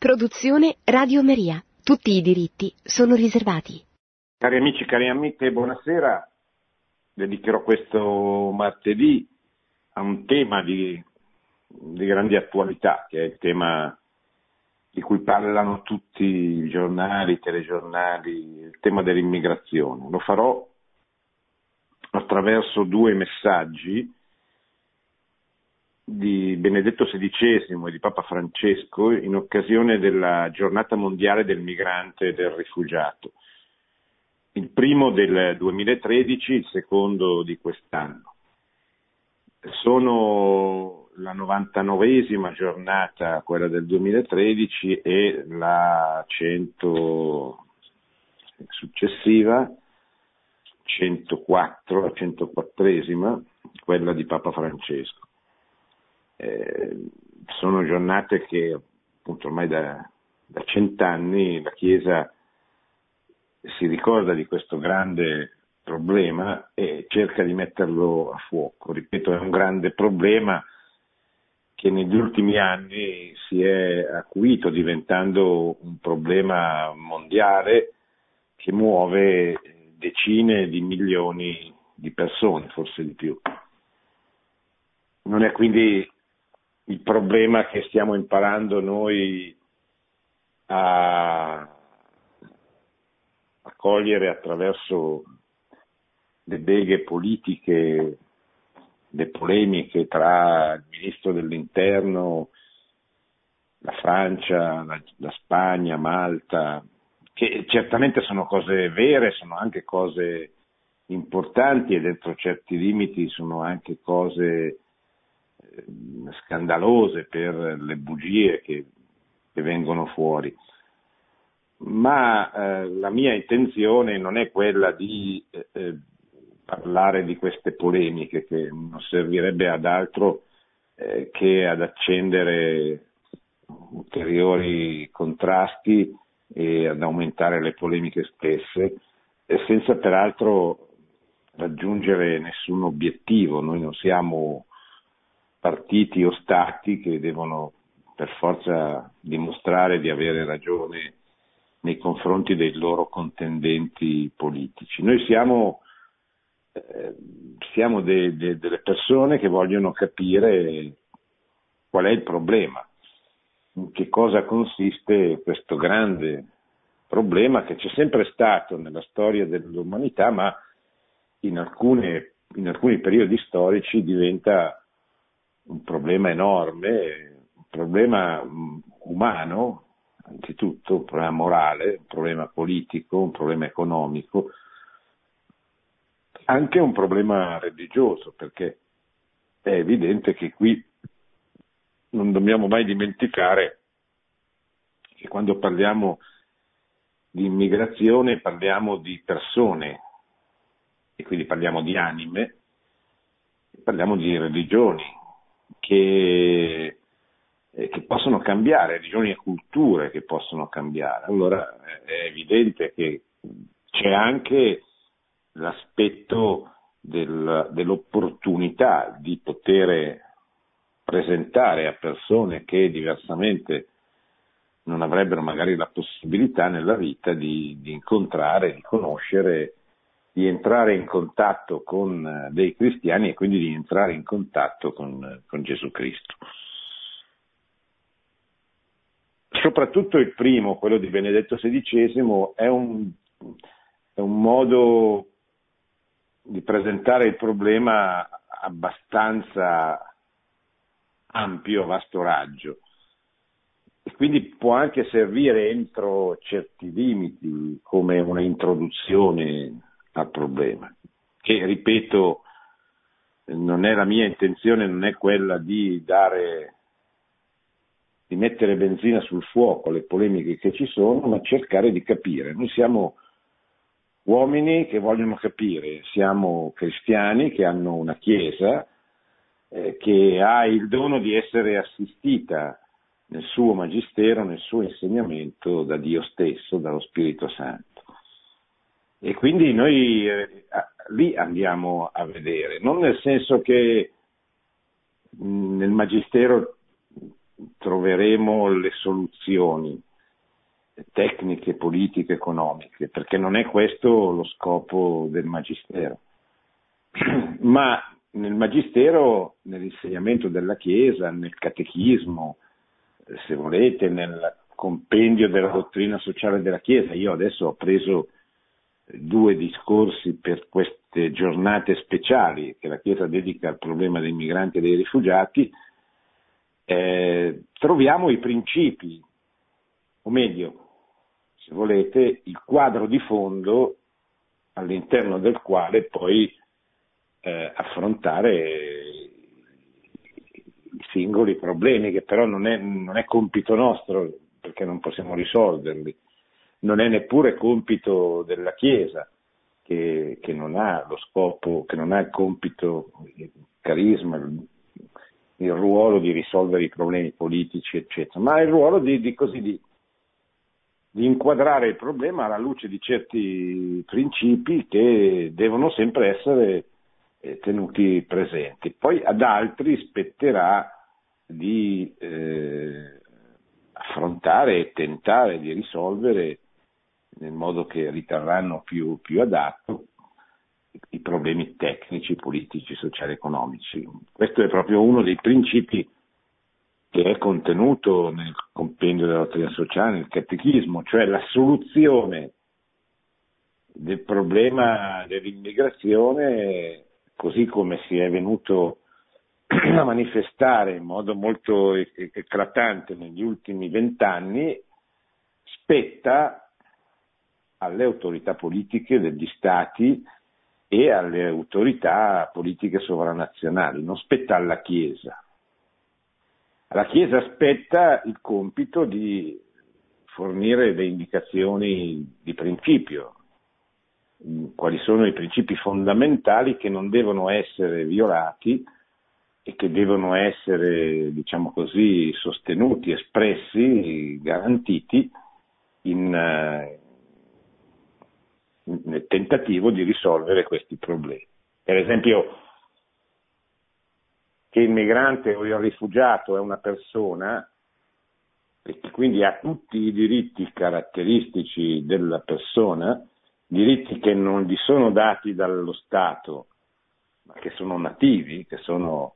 Produzione Radio Maria. Tutti i diritti sono riservati. Cari amici, cari amiche, buonasera. Dedicherò questo martedì a un tema di, di grande attualità, che è il tema di cui parlano tutti i giornali, i telegiornali, il tema dell'immigrazione. Lo farò attraverso due messaggi di Benedetto XVI e di Papa Francesco in occasione della giornata mondiale del migrante e del rifugiato. Il primo del 2013, il secondo di quest'anno. Sono la 99esima giornata, quella del 2013, e la 100 successiva, 104, la 104esima, quella di Papa Francesco. Eh, sono giornate che appunto ormai da, da cent'anni la Chiesa si ricorda di questo grande problema e cerca di metterlo a fuoco. Ripeto, è un grande problema che negli ultimi anni si è acuito diventando un problema mondiale che muove decine di milioni di persone, forse di più. Non è quindi il problema che stiamo imparando noi a, a cogliere attraverso le beghe politiche, le polemiche tra il ministro dell'interno, la Francia, la, la Spagna, Malta, che certamente sono cose vere, sono anche cose importanti e dentro certi limiti sono anche cose scandalose per le bugie che, che vengono fuori. Ma eh, la mia intenzione non è quella di eh, eh, parlare di queste polemiche che non servirebbe ad altro eh, che ad accendere ulteriori contrasti e ad aumentare le polemiche stesse, senza peraltro raggiungere nessun obiettivo. Noi non siamo partiti o stati che devono per forza dimostrare di avere ragione nei confronti dei loro contendenti politici. Noi siamo, eh, siamo de, de, delle persone che vogliono capire qual è il problema, in che cosa consiste questo grande problema che c'è sempre stato nella storia dell'umanità, ma in, alcune, in alcuni periodi storici diventa un problema enorme, un problema mm, umano, anzitutto, un problema morale, un problema politico, un problema economico, anche un problema religioso, perché è evidente che qui non dobbiamo mai dimenticare che quando parliamo di immigrazione parliamo di persone e quindi parliamo di anime, parliamo di religioni, che, eh, che possono cambiare, religioni e culture che possono cambiare. Allora è evidente che c'è anche l'aspetto del, dell'opportunità di poter presentare a persone che diversamente non avrebbero magari la possibilità nella vita di, di incontrare, di conoscere di entrare in contatto con eh, dei cristiani e quindi di entrare in contatto con, eh, con Gesù Cristo. Soprattutto il primo, quello di Benedetto XVI, è un, è un modo di presentare il problema abbastanza ampio, a vasto raggio e quindi può anche servire entro certi limiti come una introduzione al problema, che ripeto non è la mia intenzione, non è quella di dare di mettere benzina sul fuoco alle polemiche che ci sono, ma cercare di capire. Noi siamo uomini che vogliono capire, siamo cristiani che hanno una Chiesa eh, che ha il dono di essere assistita nel suo magistero, nel suo insegnamento da Dio stesso, dallo Spirito Santo. E quindi noi eh, lì andiamo a vedere, non nel senso che mh, nel Magistero troveremo le soluzioni tecniche, politiche, economiche, perché non è questo lo scopo del Magistero. Ma nel Magistero, nell'insegnamento della Chiesa, nel catechismo, se volete, nel compendio della dottrina sociale della Chiesa, io adesso ho preso due discorsi per queste giornate speciali che la Chiesa dedica al problema dei migranti e dei rifugiati, eh, troviamo i principi, o meglio, se volete, il quadro di fondo all'interno del quale poi eh, affrontare i singoli problemi, che però non è, non è compito nostro perché non possiamo risolverli, non è neppure compito della Chiesa che, che non ha lo scopo, che non ha il compito, il carisma, il, il ruolo di risolvere i problemi politici, eccetera, ma ha il ruolo di, di, così, di di inquadrare il problema alla luce di certi principi che devono sempre essere eh, tenuti presenti. Poi ad altri spetterà di eh, affrontare e tentare di risolvere nel modo che riterranno più, più adatto i problemi tecnici, politici, sociali, economici. Questo è proprio uno dei principi che è contenuto nel compendio della dottrina sociale, nel catechismo, cioè la soluzione del problema dell'immigrazione, così come si è venuto a manifestare in modo molto eclatante negli ultimi vent'anni, spetta alle autorità politiche degli Stati e alle autorità politiche sovranazionali, non spetta alla Chiesa. Alla Chiesa spetta il compito di fornire le indicazioni di principio, quali sono i principi fondamentali che non devono essere violati e che devono essere, diciamo così, sostenuti, espressi, garantiti in, eh, nel tentativo di risolvere questi problemi. Per esempio, che il migrante o il rifugiato è una persona e che quindi ha tutti i diritti caratteristici della persona, diritti che non gli sono dati dallo Stato, ma che sono nativi, che sono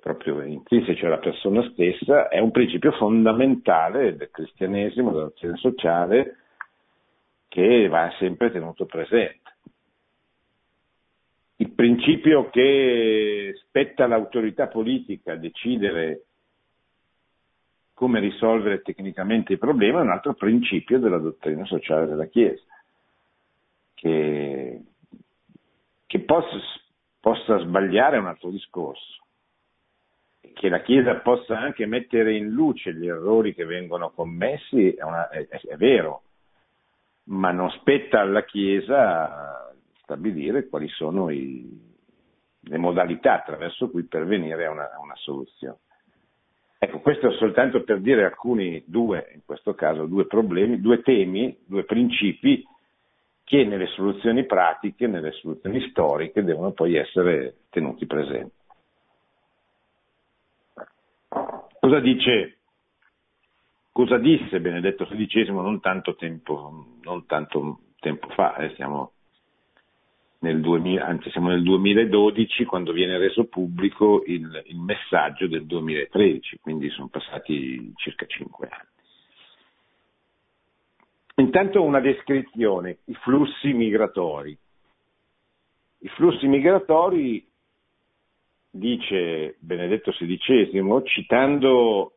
proprio intrinseci alla persona stessa, è un principio fondamentale del cristianesimo, dell'azione sociale, che va sempre tenuto presente. Il principio che spetta all'autorità politica decidere come risolvere tecnicamente il problema è un altro principio della dottrina sociale della Chiesa, che, che possa, possa sbagliare è un altro discorso, che la Chiesa possa anche mettere in luce gli errori che vengono commessi è, una, è, è vero, ma non spetta alla Chiesa stabilire quali sono i, le modalità attraverso cui pervenire a una, a una, soluzione. Ecco, questo è soltanto per dire alcuni, due, in questo caso, due problemi, due temi, due principi che nelle soluzioni pratiche, nelle soluzioni storiche devono poi essere tenuti presenti. Cosa dice, cosa disse Benedetto XVI non tanto tempo, non tanto tempo fa, eh, siamo nel 2000, anzi siamo nel 2012 quando viene reso pubblico il, il messaggio del 2013, quindi sono passati circa cinque anni. Intanto una descrizione, i flussi migratori. I flussi migratori, dice Benedetto XVI, citando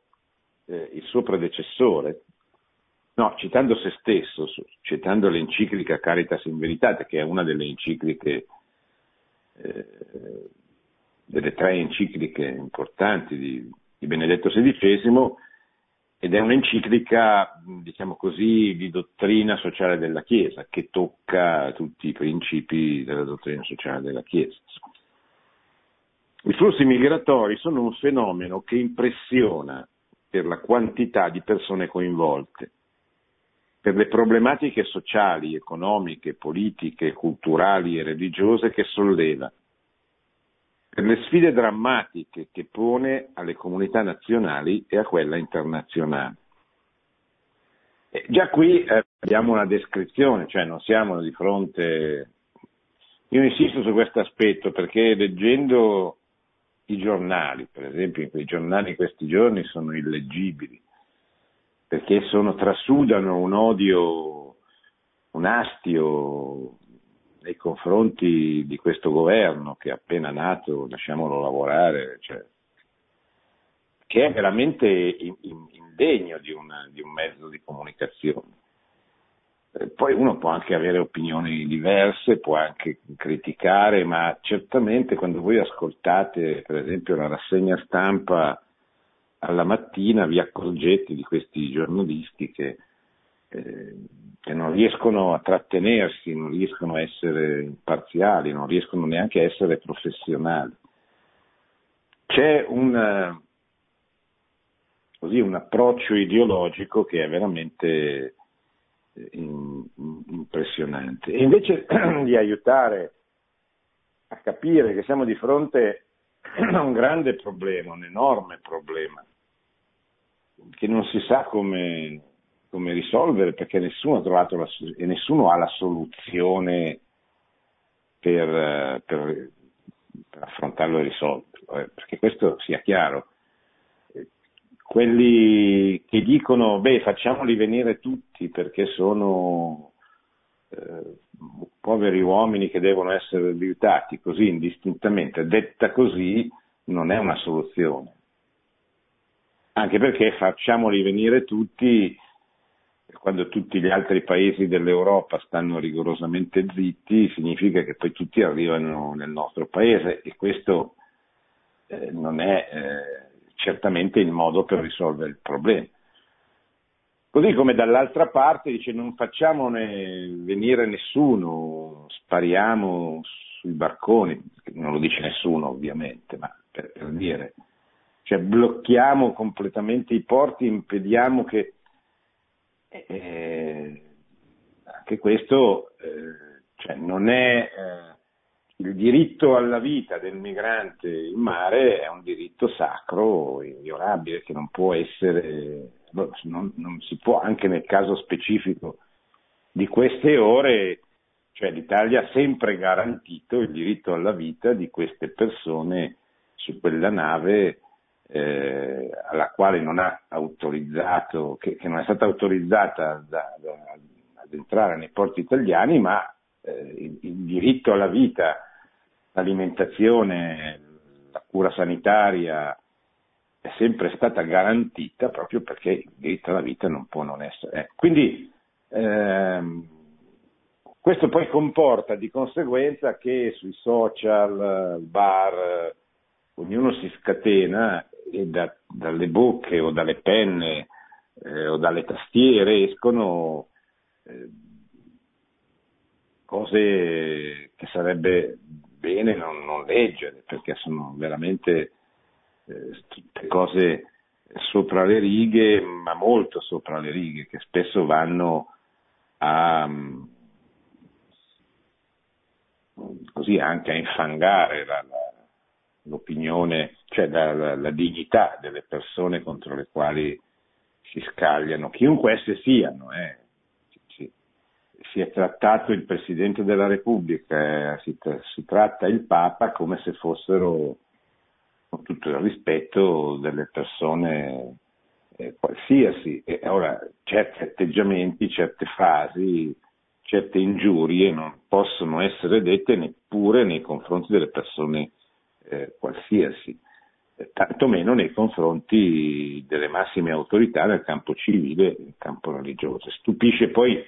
eh, il suo predecessore, No, citando se stesso, citando l'enciclica Caritas in Veritate, che è una delle encicliche, eh, delle tre encicliche importanti di, di Benedetto XVI, ed è un'enciclica, diciamo così, di dottrina sociale della Chiesa, che tocca tutti i principi della dottrina sociale della Chiesa. I flussi migratori sono un fenomeno che impressiona per la quantità di persone coinvolte per le problematiche sociali, economiche, politiche, culturali e religiose che solleva. per le sfide drammatiche che pone alle comunità nazionali e a quella internazionale. E già qui eh, abbiamo una descrizione, cioè non siamo di fronte... Io insisto su questo aspetto perché leggendo i giornali, per esempio quei giornali questi giorni sono illeggibili, perché sono, trasudano un odio, un astio nei confronti di questo governo che è appena nato, lasciamolo lavorare, cioè, che è veramente indegno di, una, di un mezzo di comunicazione. Eh, poi uno può anche avere opinioni diverse, può anche criticare, ma certamente quando voi ascoltate per esempio la rassegna stampa alla mattina vi accorgete di questi giornalisti che eh, che non riescono a trattenersi, non riescono a essere imparziali, non riescono neanche a essere professionali. C'è un, così, un approccio ideologico che è veramente impressionante. E invece di aiutare a capire che siamo di fronte a un grande problema, un enorme problema, che non si sa come come risolvere perché nessuno ha trovato la, e nessuno ha la soluzione per, per, per affrontarlo e risolverlo, eh, perché questo sia chiaro. Quelli che dicono, beh, facciamoli venire tutti perché sono eh, poveri uomini che devono essere aiutati così indistintamente, detta così non è una soluzione. Anche perché facciamoli venire tutti quando tutti gli altri paesi dell'Europa stanno rigorosamente zitti, significa che poi tutti arrivano nel nostro paese e questo eh, non è eh, certamente il modo per risolvere il problema. Così come dall'altra parte dice non facciamone venire nessuno, spariamo sui barconi, non lo dice nessuno ovviamente, ma per, per dire, cioè blocchiamo completamente i porti, impediamo che eh, anche questo eh, cioè non è eh, il diritto alla vita del migrante in mare è un diritto sacro, inviolabile, che non può essere, non, non si può, anche nel caso specifico di queste ore, cioè l'Italia ha sempre garantito il diritto alla vita di queste persone su quella nave eh, alla quale non ha autorizzato, che, che non è stata autorizzata da, da, ad entrare nei porti italiani, ma eh, il, il, diritto alla vita, l'alimentazione, la cura sanitaria è sempre stata garantita proprio perché il diritto alla vita non può non essere. Eh, quindi ehm, questo poi comporta di conseguenza che sui social, bar, ognuno si scatena e da, dalle bocche o dalle penne eh, o dalle tastiere escono eh, cose che sarebbe bene non, non, leggere perché sono veramente eh, cose sopra le righe, ma molto sopra le righe, che spesso vanno a così anche a infangare la, la l'opinione, cioè la, la, la, dignità delle persone contro le quali si scagliano, chiunque esse siano. Eh. Si, è trattato il Presidente della Repubblica, eh, si, si, tratta il Papa come se fossero, con tutto il rispetto, delle persone eh, qualsiasi. E ora, certi atteggiamenti, certe frasi, certe ingiurie non possono essere dette neppure nei confronti delle persone eh, qualsiasi, eh, tantomeno nei confronti delle massime autorità nel campo civile e nel campo religioso. Stupisce poi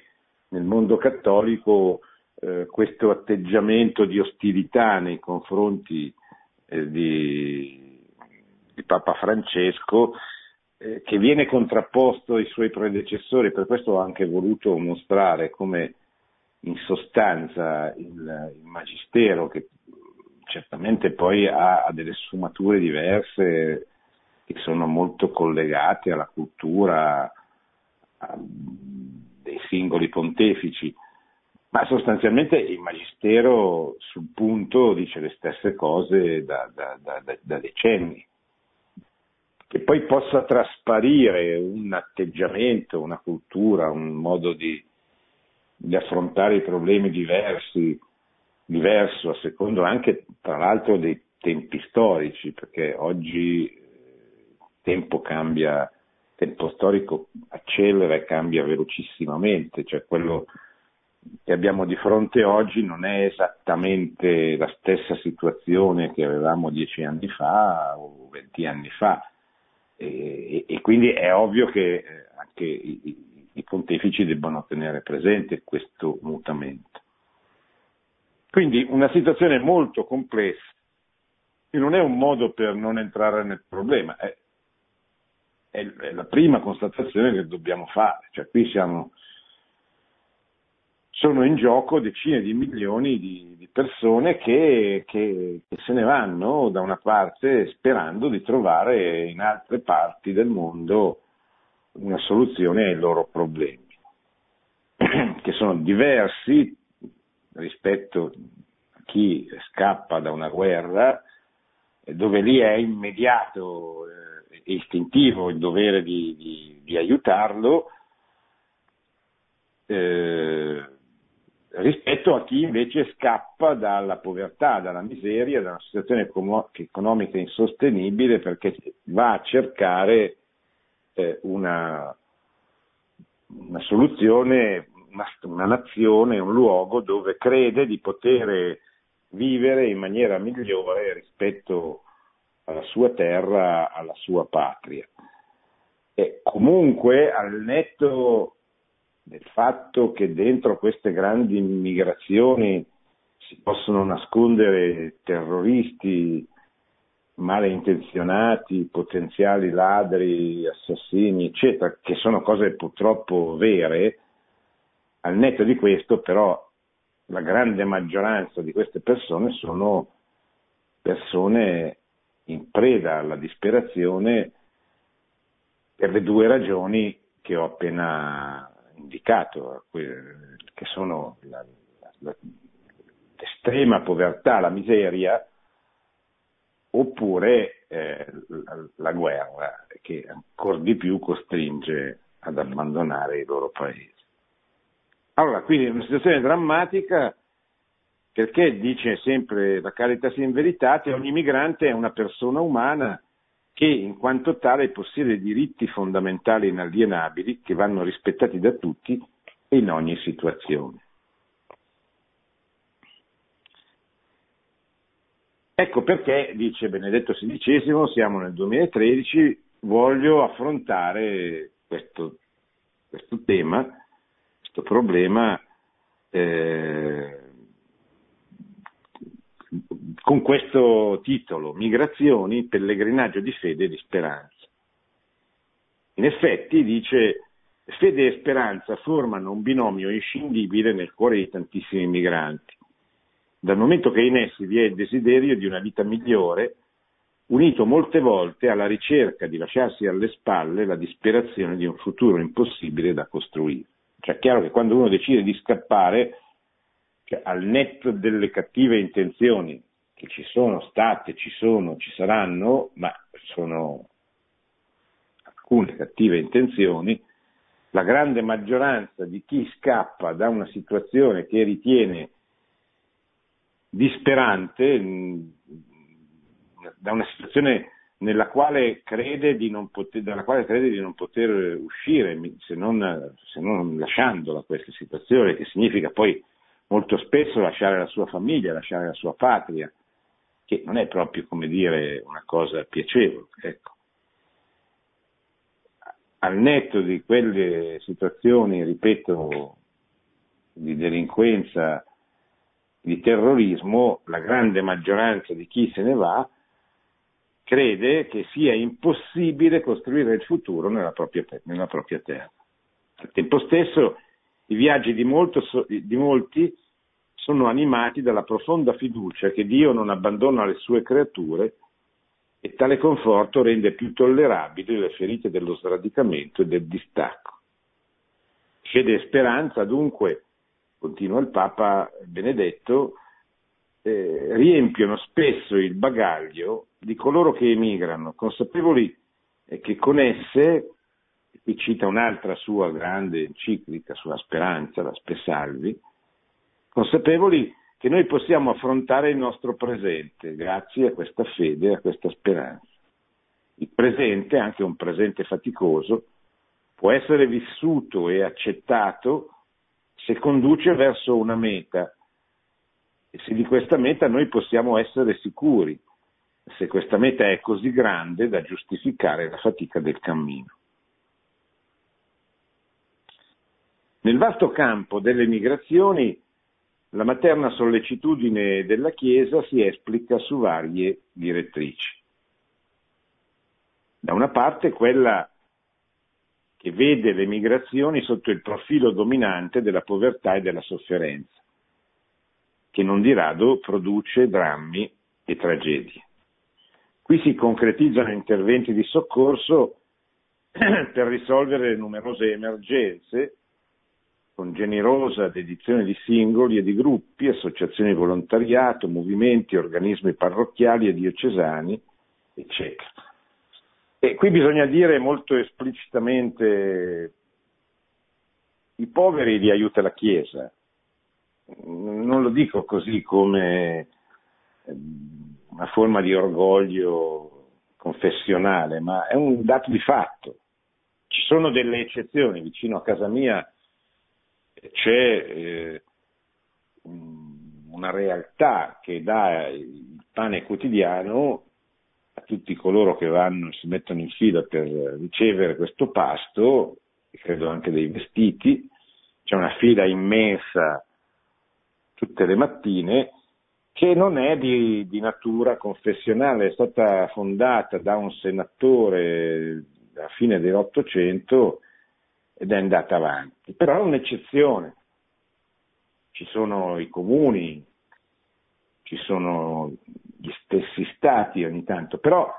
nel mondo cattolico eh, questo atteggiamento di ostilità nei confronti eh, di, di, Papa Francesco eh, che viene contrapposto ai suoi predecessori, per questo ho anche voluto mostrare come in sostanza il, il magistero che certamente poi ha, ha delle sfumature diverse che sono molto collegate alla cultura dei singoli pontefici, Ma sostanzialmente il Magistero sul punto dice le stesse cose da, da, da, da decenni. Che poi possa trasparire un atteggiamento, una cultura, un modo di, di affrontare i problemi diversi, diverso a secondo anche tra l'altro dei tempi storici, perché oggi il tempo cambia, tempo storico accelera e cambia velocissimamente, cioè quello che abbiamo di fronte oggi non è esattamente la stessa situazione che avevamo dieci anni fa o venti anni fa e, e, quindi è ovvio che eh, anche i, i pontefici debbano tenere presente questo mutamento. Quindi una situazione molto complessa, che non è un modo per non entrare nel problema, è, è la prima constatazione che dobbiamo fare, cioè qui siamo sono in gioco decine di milioni di, di persone che, che, che, se ne vanno da una parte sperando di trovare in altre parti del mondo una soluzione ai loro problemi, che sono diversi rispetto a chi scappa da una guerra, dove lì è immediato eh, istintivo il dovere di, di, di aiutarlo. Eh, rispetto a chi invece scappa dalla povertà, dalla miseria, da una situazione economica insostenibile perché va a cercare eh, una, una, soluzione, una, una nazione, un luogo dove crede di poter vivere in maniera migliore rispetto alla sua terra, alla sua patria. E comunque al netto del fatto che dentro queste grandi migrazioni si possono nascondere terroristi malintenzionati, potenziali ladri, assassini, eccetera, che sono cose purtroppo vere, al netto di questo però la grande maggioranza di queste persone sono persone in preda alla disperazione per le due ragioni che ho appena indicato, che sono la, la, l'estrema povertà, la miseria, oppure eh, la, la, guerra, che ancora di più costringe ad abbandonare i loro paesi. Allora, quindi è una situazione drammatica perché dice sempre la Caritas in Veritate, ogni migrante è una persona umana che in quanto tale possiede diritti fondamentali inalienabili che vanno rispettati da tutti e in ogni situazione. Ecco perché, dice Benedetto XVI, siamo nel 2013, voglio affrontare questo, questo tema, questo problema eh, con questo titolo, Migrazioni, pellegrinaggio di fede e di speranza. In effetti dice, fede e speranza formano un binomio inscindibile nel cuore di tantissimi migranti, dal momento che in essi vi è il desiderio di una vita migliore, unito molte volte alla ricerca di lasciarsi alle spalle la disperazione di un futuro impossibile da costruire. Cioè è chiaro che quando uno decide di scappare, cioè, al netto delle cattive intenzioni che ci sono state, ci sono, ci saranno, ma sono alcune cattive intenzioni, la grande maggioranza di chi scappa da una situazione che ritiene disperante, da una situazione nella quale crede di non poter, dalla quale crede di non poter uscire se non, se non lasciandola questa situazione, che significa poi molto spesso lasciare la sua famiglia, lasciare la sua patria, che non è proprio, come dire, una cosa piacevole. Ecco. Al netto di quelle situazioni, ripeto, di delinquenza, di terrorismo, la grande maggioranza di chi se ne va crede che sia impossibile costruire il futuro nella propria, nella propria terra. Al tempo stesso i viaggi di, molto, di molti sono animati dalla profonda fiducia che Dio non abbandona le sue creature e tale conforto rende più tollerabili le ferite dello sradicamento e del distacco. Fede e speranza dunque continua il Papa Benedetto, eh, riempiono spesso il bagaglio di coloro che emigrano, consapevoli che con esse, qui cita un'altra sua grande enciclica sulla speranza, la Spesalvi, consapevoli che noi possiamo affrontare il nostro presente grazie a questa fede, a questa speranza. Il presente, anche un presente faticoso, può essere vissuto e accettato se conduce verso una meta e se di questa meta noi possiamo essere sicuri, se questa meta è così grande da giustificare la fatica del cammino. Nel vasto campo delle migrazioni, la materna sollecitudine della Chiesa si esplica su varie direttrici. Da una parte quella che vede le migrazioni sotto il profilo dominante della povertà e della sofferenza, che non di rado produce drammi e tragedie. Qui si concretizzano interventi di soccorso per risolvere numerose emergenze con generosa dedizione di singoli e di gruppi, associazioni di volontariato, movimenti, organismi parrocchiali e diocesani, eccetera. E qui bisogna dire molto esplicitamente i poveri li aiuta la Chiesa. Non lo dico così come ehm, una forma di orgoglio confessionale, ma è un dato di fatto. Ci sono delle eccezioni, vicino a casa mia c'è eh, una realtà che dà il pane quotidiano a tutti coloro che vanno si mettono in fila per ricevere questo pasto, e credo anche dei vestiti, c'è una fila immensa tutte le mattine che non è di, di natura confessionale, è stata fondata da un senatore a fine dell'Ottocento ed è andata avanti, però è un'eccezione. Ci sono i comuni, ci sono gli stessi stati ogni tanto, però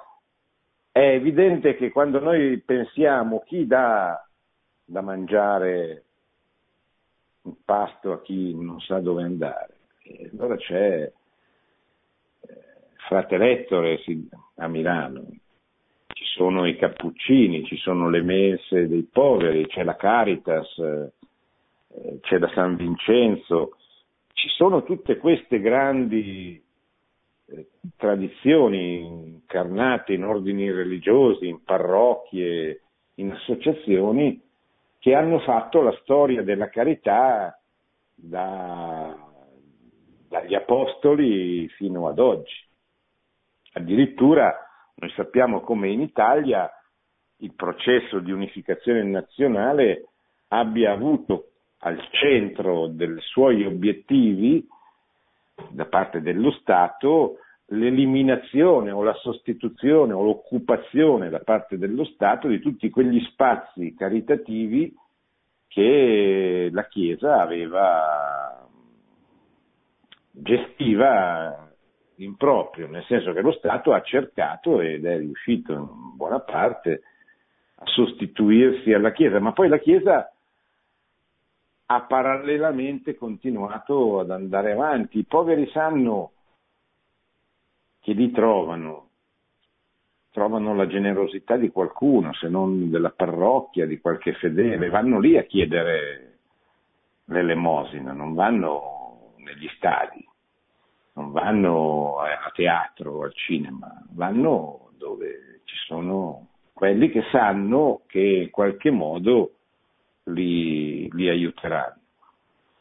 è evidente che quando noi pensiamo chi dà da mangiare un pasto a chi non sa dove andare, allora c'è eh, Frate Lettore a Milano, sono i cappuccini, ci sono le mense dei poveri, c'è la Caritas, eh, c'è da San Vincenzo, ci sono tutte queste grandi eh, tradizioni incarnate in ordini religiosi, in parrocchie, in associazioni che hanno fatto la storia della carità da, dagli apostoli fino ad oggi. Addirittura noi sappiamo come in Italia il processo di unificazione nazionale abbia avuto al centro dei suoi obiettivi da parte dello Stato l'eliminazione o la sostituzione o l'occupazione da parte dello Stato di tutti quegli spazi caritativi che la Chiesa aveva gestiva in proprio, nel senso che lo Stato ha cercato ed è riuscito in buona parte a sostituirsi alla Chiesa, ma poi la Chiesa ha parallelamente continuato ad andare avanti. I poveri sanno che li trovano, trovano la generosità di qualcuno, se non della parrocchia, di qualche fedele, vanno lì a chiedere l'elemosina, non vanno negli stadi non vanno a teatro o al cinema, vanno dove ci sono quelli che sanno che in qualche modo li, li aiuteranno.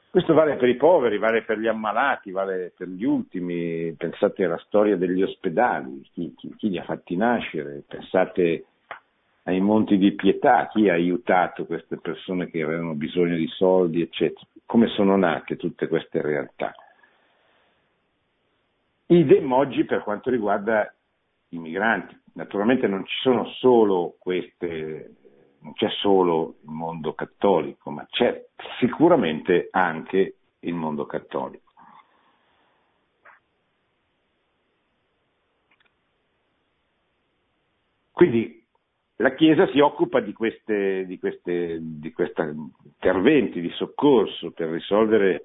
Questo vale per i poveri, vale per gli ammalati, vale per gli ultimi, pensate alla storia degli ospedali, chi, chi, chi li ha fatti nascere, pensate ai monti di pietà, chi ha aiutato queste persone che avevano bisogno di soldi, eccetera. Come sono nate tutte queste realtà? Idem oggi per quanto riguarda i migranti. Naturalmente non ci sono solo queste, non c'è solo il mondo cattolico, ma c'è sicuramente anche il mondo cattolico. Quindi la Chiesa si occupa di, queste, di, queste, di questi interventi di soccorso per risolvere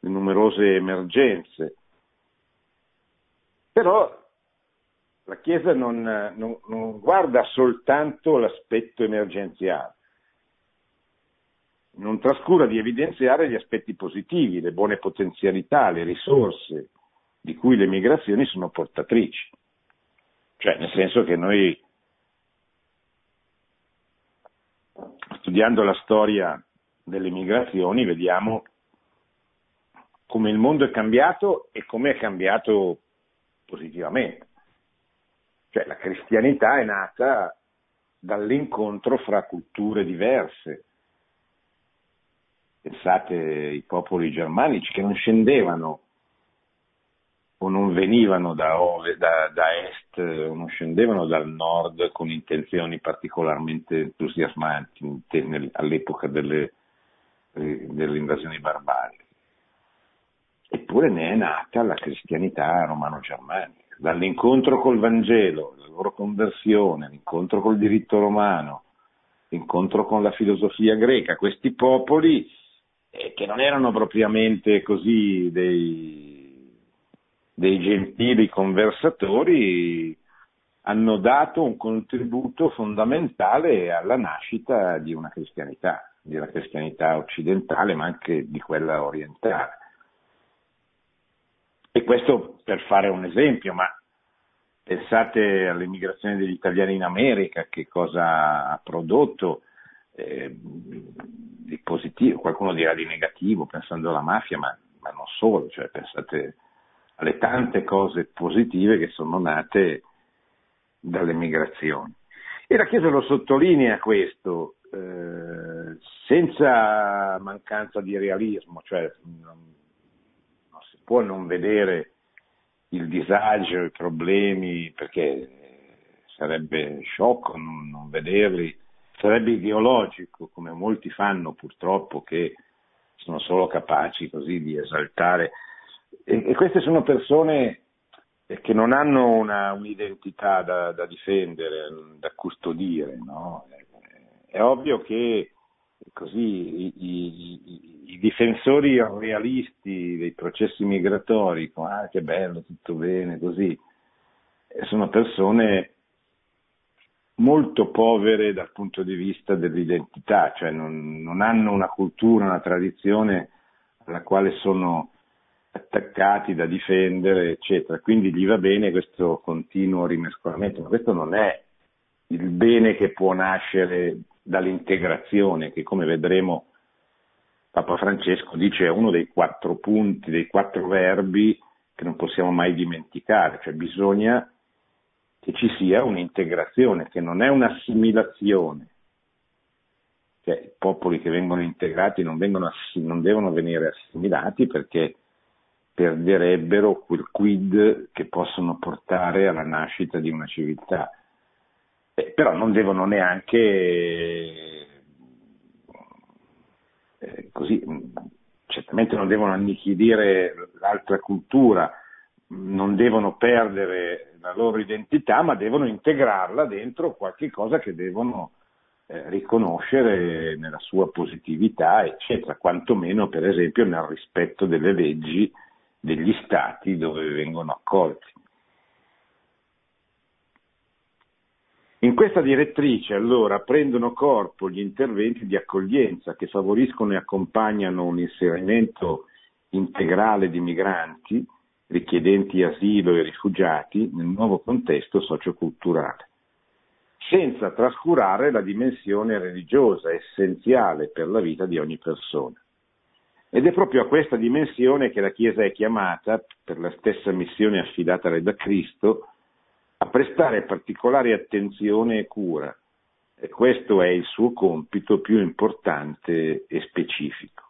le numerose emergenze. Però la Chiesa non, non, non guarda soltanto l'aspetto emergenziale, non trascura di evidenziare gli aspetti positivi, le buone potenzialità, le risorse di cui le migrazioni sono portatrici. Cioè, nel senso che noi studiando la storia delle migrazioni vediamo come il mondo è cambiato e come è cambiato positivamente. Cioè la cristianità è nata dall'incontro fra culture diverse. Pensate ai popoli germanici che non scendevano o non venivano da, ove, da, da, est o non scendevano dal nord con intenzioni particolarmente entusiasmanti all'epoca delle, eh, invasioni barbariche. Eppure ne è nata la cristianità romano-germanica, dall'incontro col Vangelo, la loro conversione, l'incontro col diritto romano, l'incontro con la filosofia greca, questi popoli eh, che non erano propriamente così dei dei gentili conversatori hanno dato un contributo fondamentale alla nascita di una cristianità, una cristianità occidentale ma anche di quella orientale. E questo per fare un esempio, ma pensate all'immigrazione degli italiani in America, che cosa ha prodotto eh, di positivo, qualcuno dirà di negativo pensando alla mafia, ma, ma non solo, cioè pensate alle tante cose positive che sono nate dalle migrazioni. E la Chiesa lo sottolinea questo, eh, senza mancanza di realismo, cioè non, può non vedere il disagio, i problemi, perché sarebbe sciocco non, non vederli, sarebbe ideologico, come molti fanno purtroppo, che sono solo capaci così di esaltare e, e queste sono persone che non hanno una, un'identità da, da, difendere, da custodire. No? È ovvio che così i, i, i, difensori realisti dei processi migratori, ah che bello, tutto bene, così, sono persone molto povere dal punto di vista dell'identità, cioè non, non hanno una cultura, una tradizione alla quale sono attaccati da difendere, eccetera. Quindi gli va bene questo continuo rimescolamento, ma questo non è il bene che può nascere dall'integrazione, che come vedremo Papa Francesco dice è uno dei quattro punti, dei quattro verbi che non possiamo mai dimenticare, cioè bisogna che ci sia un'integrazione, che non è un'assimilazione. Cioè, I popoli che vengono integrati non, vengono, non devono venire assimilati perché perderebbero quel quid che possono portare alla nascita di una civiltà. Eh, però non devono neanche eh, così, certamente non devono annichilire l'altra cultura, non devono perdere la loro identità, ma devono integrarla dentro qualche cosa che devono eh, riconoscere nella sua positività, eccetera, quantomeno per esempio nel rispetto delle leggi degli stati dove vengono accolti. In questa direttrice allora prendono corpo gli interventi di accoglienza che favoriscono e accompagnano un inserimento integrale di migranti, richiedenti asilo e rifugiati nel nuovo contesto socioculturale, senza trascurare la dimensione religiosa essenziale per la vita di ogni persona. Ed è proprio a questa dimensione che la Chiesa è chiamata, per la stessa missione affidatale da Cristo, a prestare particolare attenzione e cura. E questo è il suo compito più importante e specifico.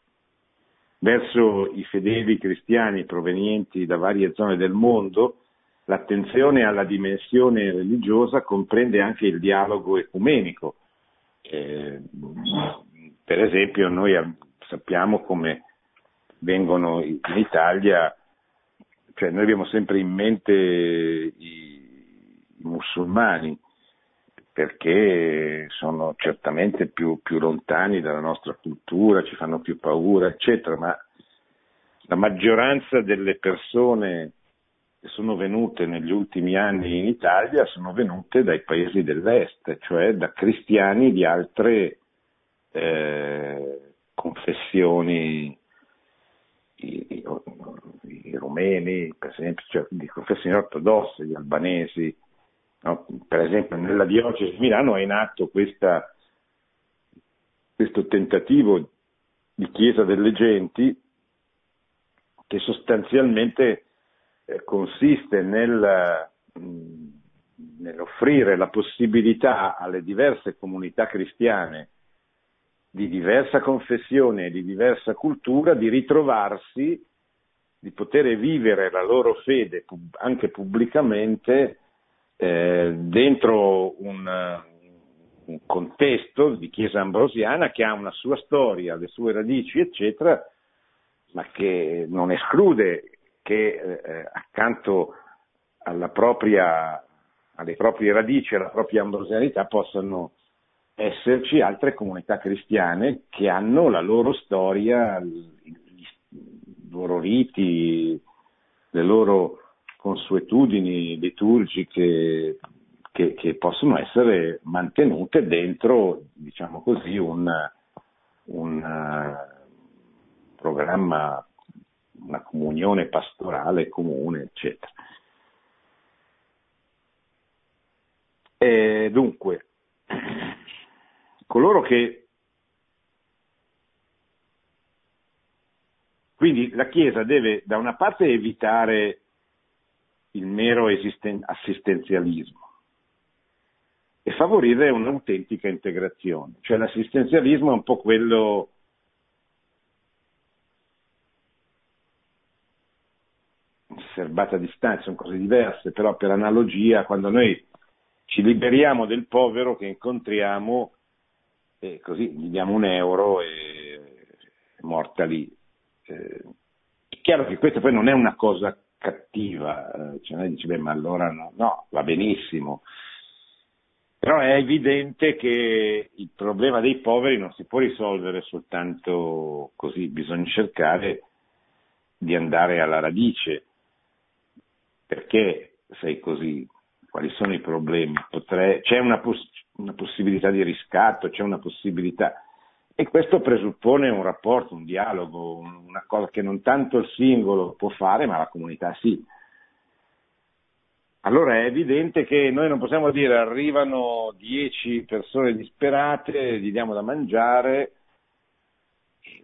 Verso i fedeli cristiani provenienti da varie zone del mondo, l'attenzione alla dimensione religiosa comprende anche il dialogo ecumenico. Eh, per esempio, noi sappiamo come vengono in Italia, cioè noi abbiamo sempre in mente i, musulmani, perché sono certamente più, più lontani dalla nostra cultura, ci fanno più paura, eccetera, ma la maggioranza delle persone che sono venute negli ultimi anni in Italia sono venute dai paesi dell'est, cioè da cristiani di altre eh, confessioni, i, i, i, rumeni, per esempio, cioè di confessioni ortodosse, gli albanesi. No? Per esempio nella diocesi di Milano è in atto questa, questo tentativo di Chiesa delle Genti che sostanzialmente eh, consiste nel, nell'offrire la possibilità alle diverse comunità cristiane di diversa confessione e di diversa cultura di ritrovarsi, di poter vivere la loro fede anche pubblicamente eh, dentro un, un contesto di Chiesa ambrosiana che ha una sua storia, le sue radici, eccetera, ma che non esclude che eh, accanto propria, alle proprie radici, alla propria ambrosianità possano esserci altre comunità cristiane che hanno la loro storia, i loro riti, le loro consuetudini liturgiche che, che possono essere mantenute dentro, diciamo così, un, un programma, una comunione pastorale comune, eccetera. E dunque, coloro che Quindi la Chiesa deve da una parte evitare il mero esisten- assistenzialismo e favorire un'autentica integrazione. Cioè l'assistenzialismo è un po' quello serbata a distanza, sono cose diverse, però per analogia quando noi ci liberiamo del povero che incontriamo e così gli diamo un euro e è morta lì. Eh, è chiaro che questa poi non è una cosa cattiva, eh, cioè noi dice, beh, ma allora no, no, va benissimo. Però è evidente che il problema dei poveri non si può risolvere soltanto così, bisogna cercare di andare alla radice. Perché sei così? Quali sono i problemi? Potrei, c'è una, poss- una possibilità di riscatto, c'è una possibilità. E questo presuppone un rapporto, un dialogo, una cosa che non tanto il singolo può fare, ma la comunità sì. Allora è evidente che noi non possiamo dire arrivano dieci persone disperate, gli diamo da mangiare e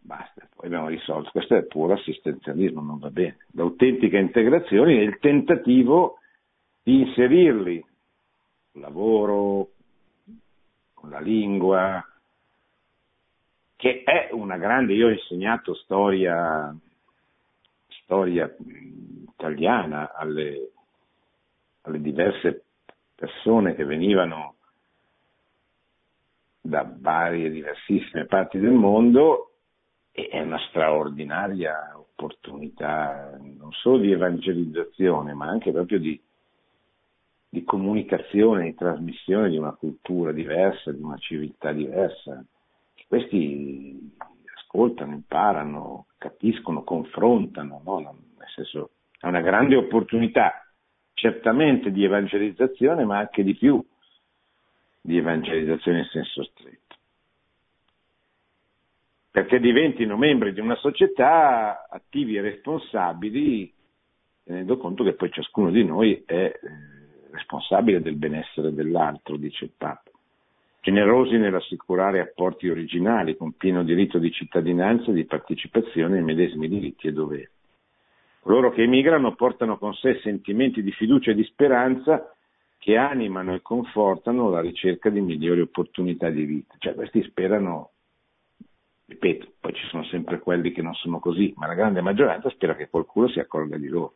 basta, poi abbiamo risolto. Questo è puro assistenzialismo, non va bene. L'autentica integrazione è il tentativo di inserirli col lavoro, con la lingua, che è una grande, io ho insegnato storia, storia italiana alle, alle diverse persone che venivano da varie diversissime parti del mondo e è una straordinaria opportunità non solo di evangelizzazione ma anche proprio di, di comunicazione, di trasmissione di una cultura diversa, di una civiltà diversa questi ascoltano, imparano, capiscono, confrontano, no? nel senso è una grande opportunità certamente di evangelizzazione, ma anche di più di evangelizzazione in senso stretto. Perché diventino membri di una società attivi e responsabili, tenendo conto che poi ciascuno di noi è eh, responsabile del benessere dell'altro, dice il Papa generosi nell'assicurare apporti originali con pieno diritto di cittadinanza e di partecipazione ai medesimi diritti e doveri. Coloro che emigrano portano con sé sentimenti di fiducia e di speranza che animano e confortano la ricerca di migliori opportunità di vita. Cioè questi sperano, ripeto, poi ci sono sempre quelli che non sono così, ma la grande maggioranza spera che qualcuno si accorga di loro.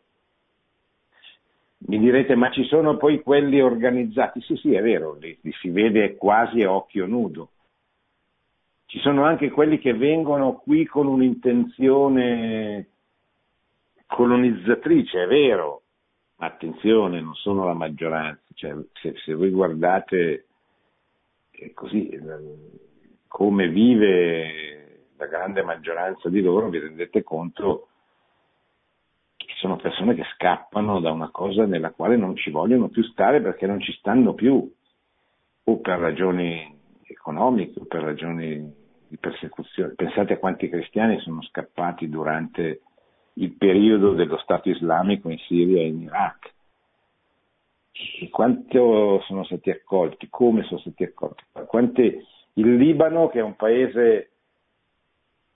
Mi direte, ma ci sono poi quelli organizzati? Sì, sì, è vero, li, li si vede quasi a occhio nudo. Ci sono anche quelli che vengono qui con un'intenzione colonizzatrice, è vero, attenzione, non sono la maggioranza, cioè, se, se, voi guardate eh, così eh, come vive la grande maggioranza di loro, vi rendete conto sono persone che scappano da una cosa nella quale non ci vogliono più stare perché non ci stanno più, o per ragioni economiche o per ragioni di persecuzione. Pensate a quanti cristiani sono scappati durante il periodo dello Stato islamico in Siria e in Iraq. E quanto sono stati accolti, come sono stati accolti, quante, il Libano, che è un paese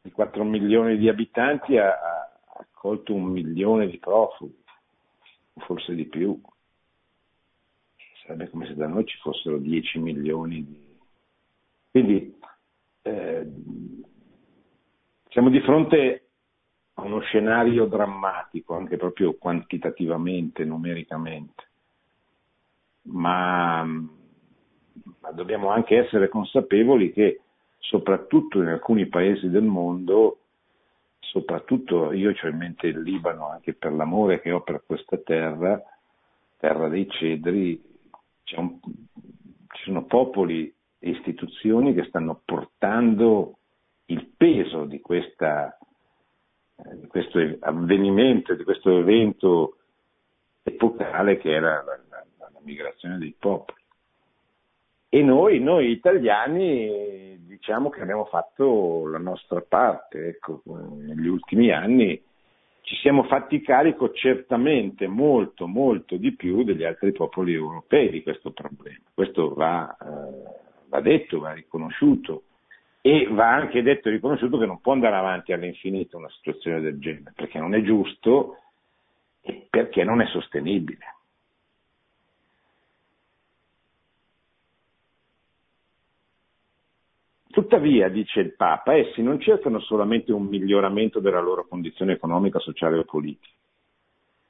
di 4 milioni di abitanti, ha, accolto un milione di profughi, forse di più. Sarebbe come se da noi ci fossero 10 milioni di... Quindi eh, siamo di fronte a uno scenario drammatico, anche proprio quantitativamente, numericamente, ma, ma dobbiamo anche essere consapevoli che soprattutto in alcuni paesi del mondo, soprattutto io ho in mente il Libano anche per l'amore che ho per questa terra, terra dei cedri, un, ci sono popoli e istituzioni che stanno portando il peso di questa eh, di questo avvenimento, di questo evento epocale che era la, la, la migrazione dei popoli. E noi, noi, italiani, diciamo che abbiamo fatto la nostra parte, ecco, negli ultimi anni ci siamo fatti carico certamente molto, molto di più degli altri popoli europei di questo problema. Questo va, eh, va detto, va riconosciuto e va anche detto e riconosciuto che non può andare avanti all'infinito una situazione del genere, perché non è giusto e perché non è sostenibile. Tuttavia, dice il Papa, essi non cercano solamente un miglioramento della loro condizione economica, sociale o politica.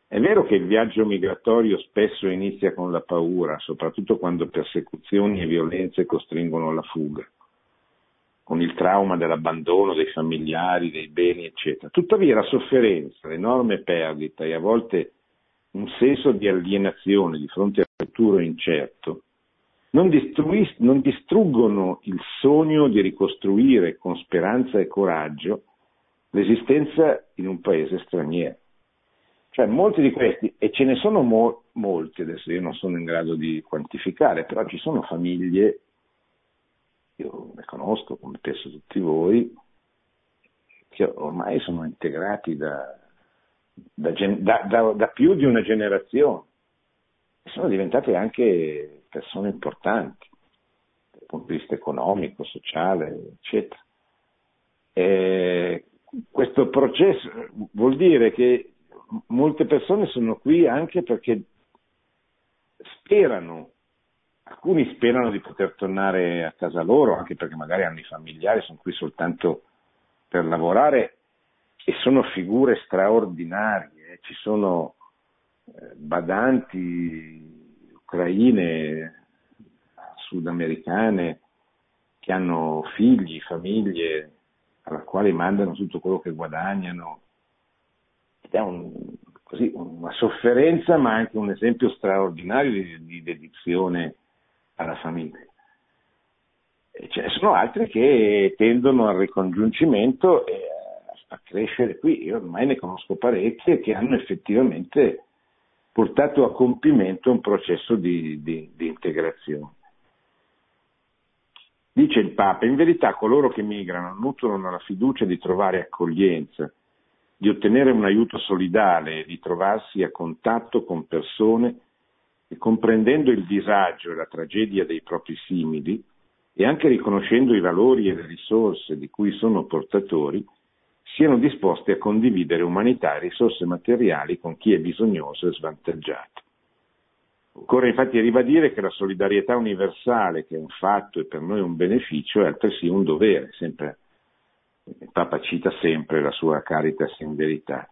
È vero che il viaggio migratorio spesso inizia con la paura, soprattutto quando persecuzioni e violenze costringono alla fuga con il trauma dell'abbandono dei familiari, dei beni, eccetera. Tuttavia la sofferenza, l'enorme perdita e a volte un senso di alienazione di fronte al futuro incerto non, non distruggono il sogno di ricostruire con speranza e coraggio l'esistenza in un paese straniero. Cioè molti di questi, e ce ne sono mo- molti, adesso io non sono in grado di quantificare, però ci sono famiglie io ne conosco come penso tutti voi, che ormai sono integrati da, da, da, da più di una generazione sono diventate anche persone importanti dal punto di vista economico, sociale, eccetera. E questo processo vuol dire che molte persone sono qui anche perché sperano Alcuni sperano di poter tornare a casa loro, anche perché magari hanno i familiari, sono qui soltanto per lavorare e sono figure straordinarie. Eh. Ci sono badanti ucraine, sudamericane, che hanno figli, famiglie, alla quale mandano tutto quello che guadagnano. Ed è un, così, una sofferenza, ma anche un esempio straordinario di, di dedizione alla famiglia. E ce ne sono altri che tendono al ricongiungimento e a crescere qui. Io ormai ne conosco parecchie che hanno effettivamente portato a compimento un processo di, di, di integrazione. Dice il Papa, in verità coloro che migrano nutrono la fiducia di trovare accoglienza, di ottenere un aiuto solidale, di trovarsi a contatto con persone e comprendendo il disagio e la tragedia dei propri simili e anche riconoscendo i valori e le risorse di cui sono portatori, siano disposti a condividere umanità e risorse materiali con chi è bisognoso e svantaggiato. Occorre infatti ribadire che la solidarietà universale, che è un fatto e per noi un beneficio, è altresì un dovere, sempre, il Papa cita sempre la sua caritas in verità.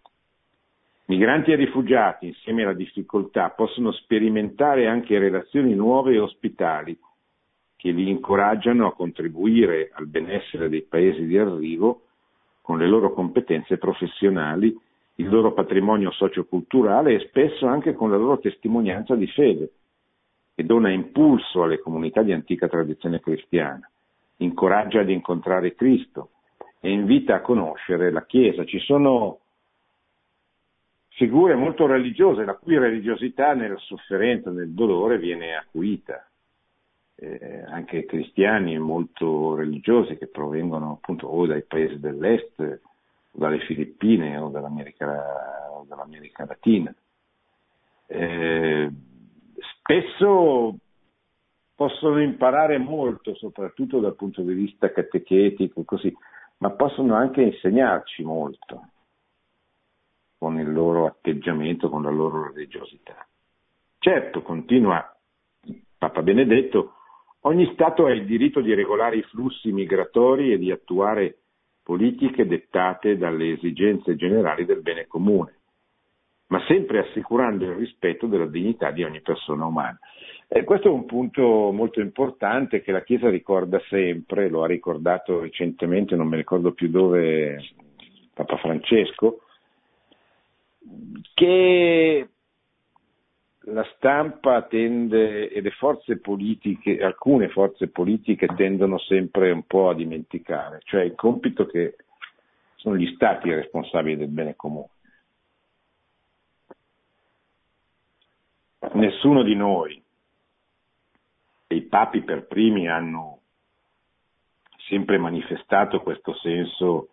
Migranti e rifugiati, insieme alla difficoltà, possono sperimentare anche relazioni nuove e ospitali che li incoraggiano a contribuire al benessere dei paesi di arrivo con le loro competenze professionali il loro patrimonio socioculturale e spesso anche con la loro testimonianza di fede, che dona impulso alle comunità di antica tradizione cristiana, incoraggia ad incontrare Cristo e invita a conoscere la Chiesa. Ci sono figure molto religiose, la cui religiosità nella sofferenza, nel dolore viene acuita. Eh, anche cristiani molto religiosi che provengono appunto o dai paesi dell'est, o dalle Filippine o dall'America, o dall'America Latina. Eh, spesso possono imparare molto, soprattutto dal punto di vista catechetico, così, ma possono anche insegnarci molto con il loro atteggiamento, con la loro religiosità. Certo, continua Papa Benedetto, ogni Stato ha il diritto di regolare i flussi migratori e di attuare politiche dettate dalle esigenze generali del bene comune, ma sempre assicurando il rispetto della dignità di ogni persona umana. E questo è un punto molto importante che la Chiesa ricorda sempre, lo ha ricordato recentemente, non mi ricordo più dove, Papa Francesco, che la stampa tende e le forze politiche, alcune forze politiche tendono sempre un po' a dimenticare, cioè il compito che sono gli stati responsabili del bene comune. Nessuno di noi, e i papi per primi hanno sempre manifestato questo senso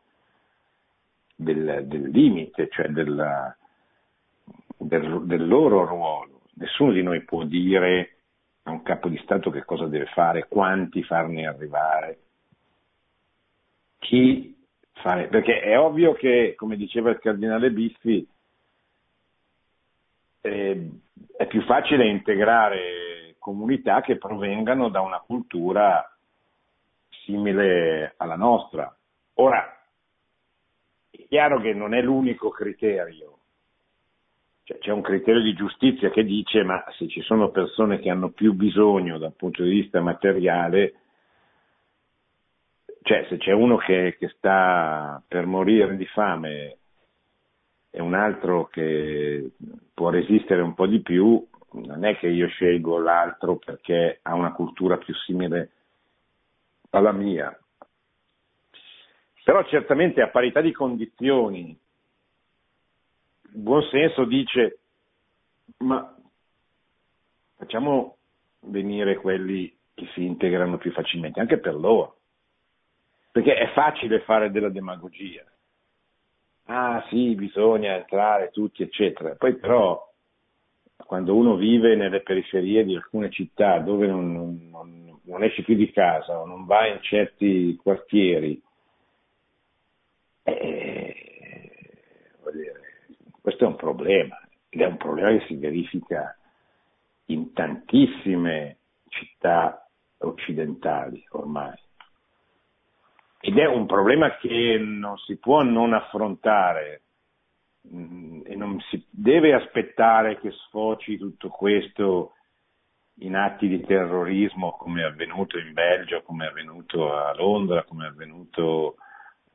del, del limite, cioè della, del, del loro ruolo. Nessuno di noi può dire a un capo di Stato che cosa deve fare, quanti farne arrivare, chi fare, perché è ovvio che, come diceva il cardinale Biffi, eh, è più facile integrare comunità che provengano da una cultura simile alla nostra. Ora, è chiaro che non è l'unico criterio, cioè, c'è un criterio di giustizia che dice ma se ci sono persone che hanno più bisogno dal punto di vista materiale, cioè se c'è uno che, che sta per morire di fame e un altro che può resistere un po' di più, non è che io scelgo l'altro perché ha una cultura più simile alla mia. Però certamente a parità di condizioni buon senso dice ma facciamo venire quelli che si integrano più facilmente, anche per loro, perché è facile fare della demagogia. Ah sì, bisogna entrare tutti, eccetera. Poi però quando uno vive nelle periferie di alcune città dove non, non, non esce più di casa o non va in certi quartieri, eh, questo è un problema ed è un problema che si verifica in tantissime città occidentali ormai. Ed è un problema che non si può non affrontare mm, e non si deve aspettare che sfoci tutto questo in atti di terrorismo come è avvenuto in Belgio, come è avvenuto a Londra, come è avvenuto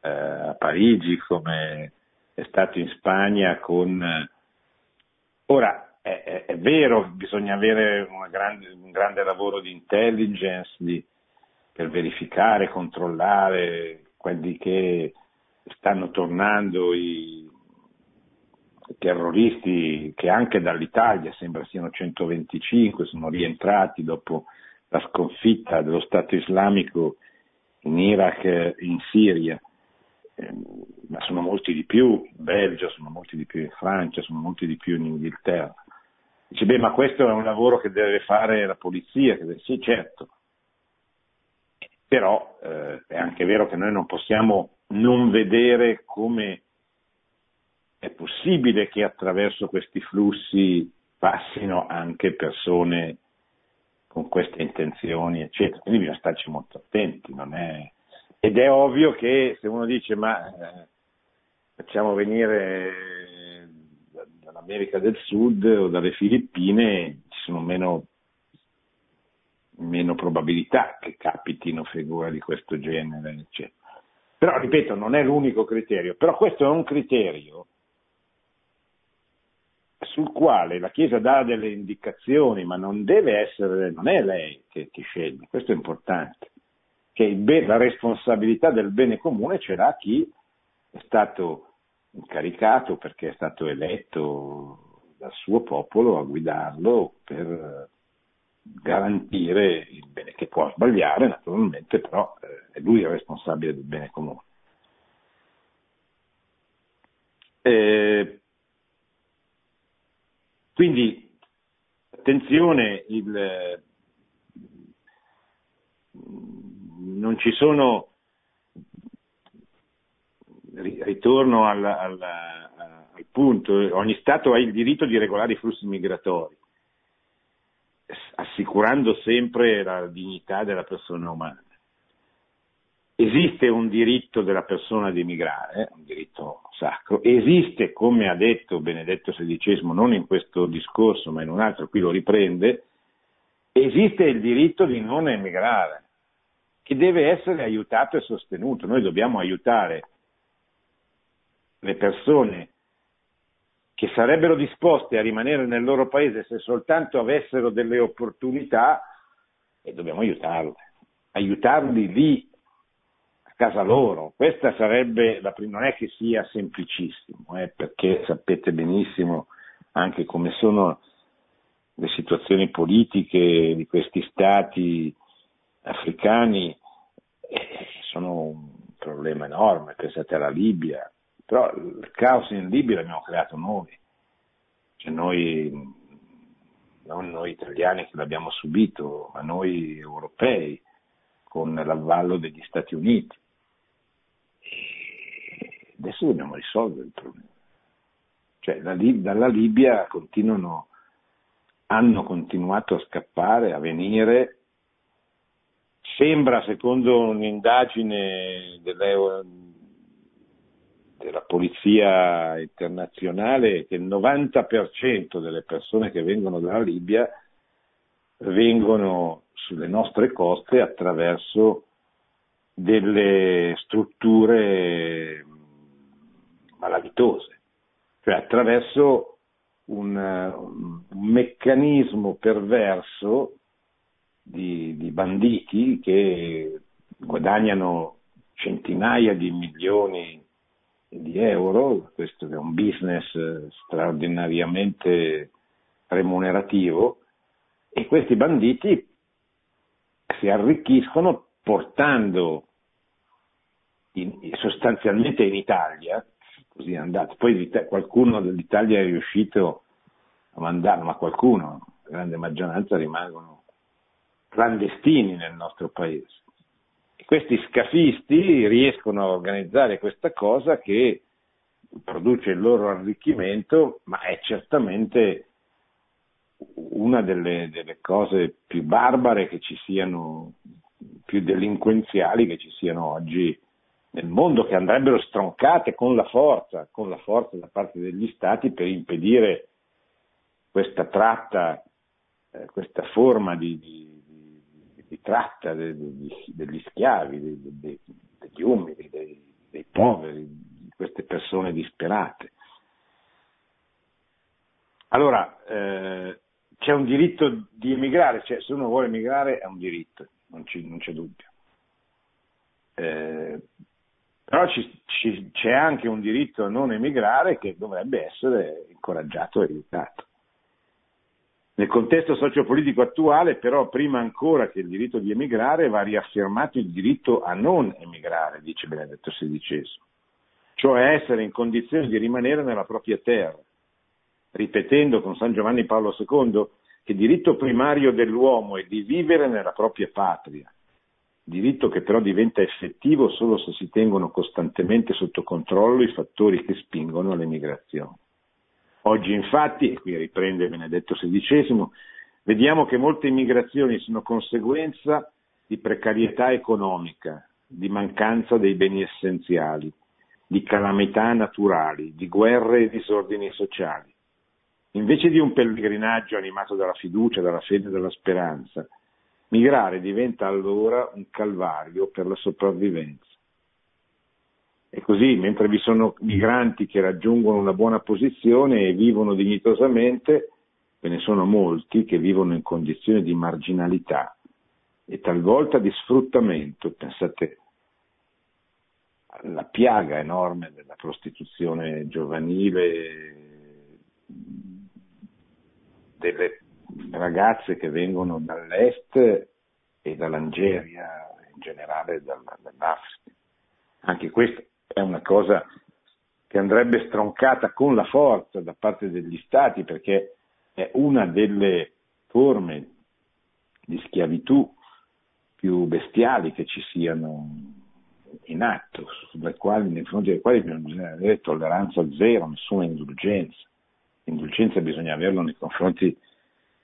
eh, a Parigi, come è stato in Spagna con... Eh, ora, è, è, è vero, bisogna avere grande, un grande lavoro di intelligence di, per verificare, controllare quelli che stanno tornando i terroristi che anche dall'Italia sembra siano 125, sono rientrati dopo la sconfitta dello Stato islamico in Iraq in Siria. Ehm, ma sono molti di più in Belgio, sono molti di più in Francia, sono molti di più in Inghilterra. Dice, beh, ma questo è un lavoro che deve fare la polizia, deve... sì, certo. Però eh, è anche vero che noi non possiamo non vedere come è possibile che attraverso questi flussi passino anche persone con queste intenzioni, eccetera. Quindi bisogna starci molto attenti, non è ed è ovvio che se uno dice ma eh, facciamo venire dall'America del Sud o dalle Filippine, ci sono meno, meno probabilità che capitino figure di questo genere, eccetera. Però, ripeto, non è l'unico criterio, però questo è un criterio sul quale la Chiesa dà delle indicazioni, ma non deve essere, non è lei che, che sceglie, questo è importante, che la responsabilità del bene comune ce l'ha chi è stato incaricato perché è stato eletto dal suo popolo a guidarlo per garantire il bene, che può sbagliare naturalmente, però eh, è lui il responsabile del bene comune. Eh, quindi attenzione, il, non ci sono, ritorno al, al, al punto, ogni Stato ha il diritto di regolare i flussi migratori, assicurando sempre la dignità della persona umana. Esiste un diritto della persona di emigrare, un diritto sacro, esiste, come ha detto Benedetto XVI, non in questo discorso ma in un altro, qui lo riprende, esiste il diritto di non emigrare, che deve essere aiutato e sostenuto. Noi dobbiamo aiutare le persone che sarebbero disposte a rimanere nel loro paese se soltanto avessero delle opportunità e dobbiamo aiutarle, aiutarli lì casa loro. Questa sarebbe la prima, non è che sia semplicissimo, eh, perché sapete benissimo anche come sono le situazioni politiche di questi stati africani, sono un problema enorme, pensate alla Libia, però il caos in Libia l'abbiamo creato noi, cioè noi, non noi italiani che l'abbiamo subito, ma noi europei, con l'avvallo degli Stati Uniti adesso dobbiamo risolvere il problema. Cioè, dalla Libia continuano, hanno continuato a scappare, a venire. Sembra, secondo un'indagine della, Polizia internazionale, che il 90% delle persone che vengono dalla Libia vengono sulle nostre coste attraverso delle strutture malavitose, cioè attraverso un, un meccanismo perverso di, di banditi che guadagnano centinaia di milioni di euro, questo è un business straordinariamente remunerativo, e questi banditi si arricchiscono portando in, sostanzialmente in Italia così è andato. Poi qualcuno dell'Italia è riuscito a mandarlo, ma qualcuno, la grande maggioranza, rimangono clandestini nel nostro paese. E questi scafisti riescono a organizzare questa cosa che produce il loro arricchimento, ma è certamente una delle, delle cose più barbare che ci siano, più delinquenziali che ci siano oggi nel mondo che andrebbero stroncate con la forza, con la forza da parte degli stati per impedire questa tratta, eh, questa forma di, di, di, tratta de, de, degli schiavi, de, degli umili, dei, dei poveri, di queste persone disperate. Allora, eh, c'è un diritto di emigrare, cioè se uno vuole emigrare è un diritto, non, ci, non c'è dubbio. Eh, però ci, ci, c'è anche un diritto a non emigrare che dovrebbe essere incoraggiato e aiutato. Nel contesto sociopolitico attuale, però, prima ancora che il diritto di emigrare, va riaffermato il diritto a non emigrare, dice Benedetto XVI, cioè essere in condizione di rimanere nella propria terra, ripetendo con San Giovanni Paolo II che il diritto primario dell'uomo è di vivere nella propria patria, diritto che però diventa effettivo solo se si tengono costantemente sotto controllo i fattori che spingono all'emigrazione. Oggi infatti, e qui riprende Benedetto XVI, vediamo che molte immigrazioni sono conseguenza di precarietà economica, di mancanza dei beni essenziali, di calamità naturali, di guerre e disordini sociali. Invece di un pellegrinaggio animato dalla fiducia, dalla fede e dalla speranza, Migrare diventa allora un calvario per la sopravvivenza. E così, mentre vi sono migranti che raggiungono una buona posizione e vivono dignitosamente, ve ne sono molti che vivono in condizioni di marginalità e talvolta di sfruttamento. Pensate alla piaga enorme della prostituzione giovanile, delle ragazze che vengono dall'est e dall'Algeria, in generale dall'Africa. Anche questa è una cosa che andrebbe stroncata con la forza da parte degli stati perché è una delle forme di schiavitù più bestiali che ci siano in atto, quali, nei confronti delle quali bisogna avere tolleranza zero, nessuna indulgenza. Indulgenza bisogna averlo nei confronti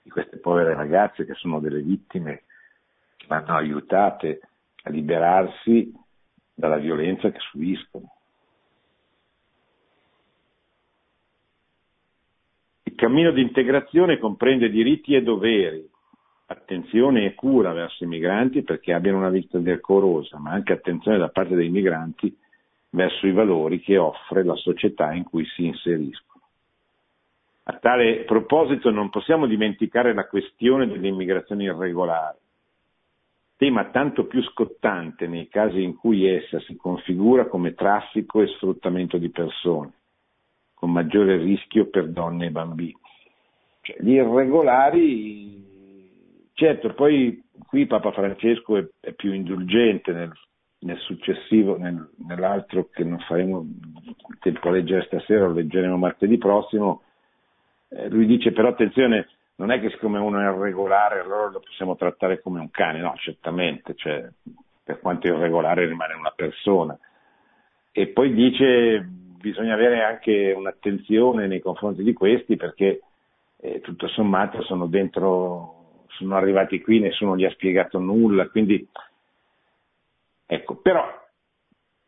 di queste povere ragazze che sono delle vittime che vanno aiutate a liberarsi dalla violenza che subiscono. Il cammino di integrazione comprende diritti e doveri, attenzione e cura verso i migranti perché abbiano una vita decorosa, ma anche attenzione da parte dei migranti verso i valori che offre la società in cui si inseriscono. A tale proposito non possiamo dimenticare la questione dell'immigrazione irregolare, tema tanto più scottante nei casi in cui essa si configura come traffico e sfruttamento di persone, con maggiore rischio per donne e bambini. Cioè, gli irregolari, certo, poi qui Papa Francesco è, è più indulgente nel, nel successivo, nel, nell'altro che non faremo tempo a leggere stasera, lo leggeremo martedì prossimo, eh, lui dice però attenzione, non è che siccome uno è irregolare allora lo possiamo trattare come un cane, no, certamente, cioè, per quanto irregolare rimane una persona. E poi dice bisogna avere anche un'attenzione nei confronti di questi perché eh, tutto sommato sono dentro, sono arrivati qui, nessuno gli ha spiegato nulla, quindi ecco, però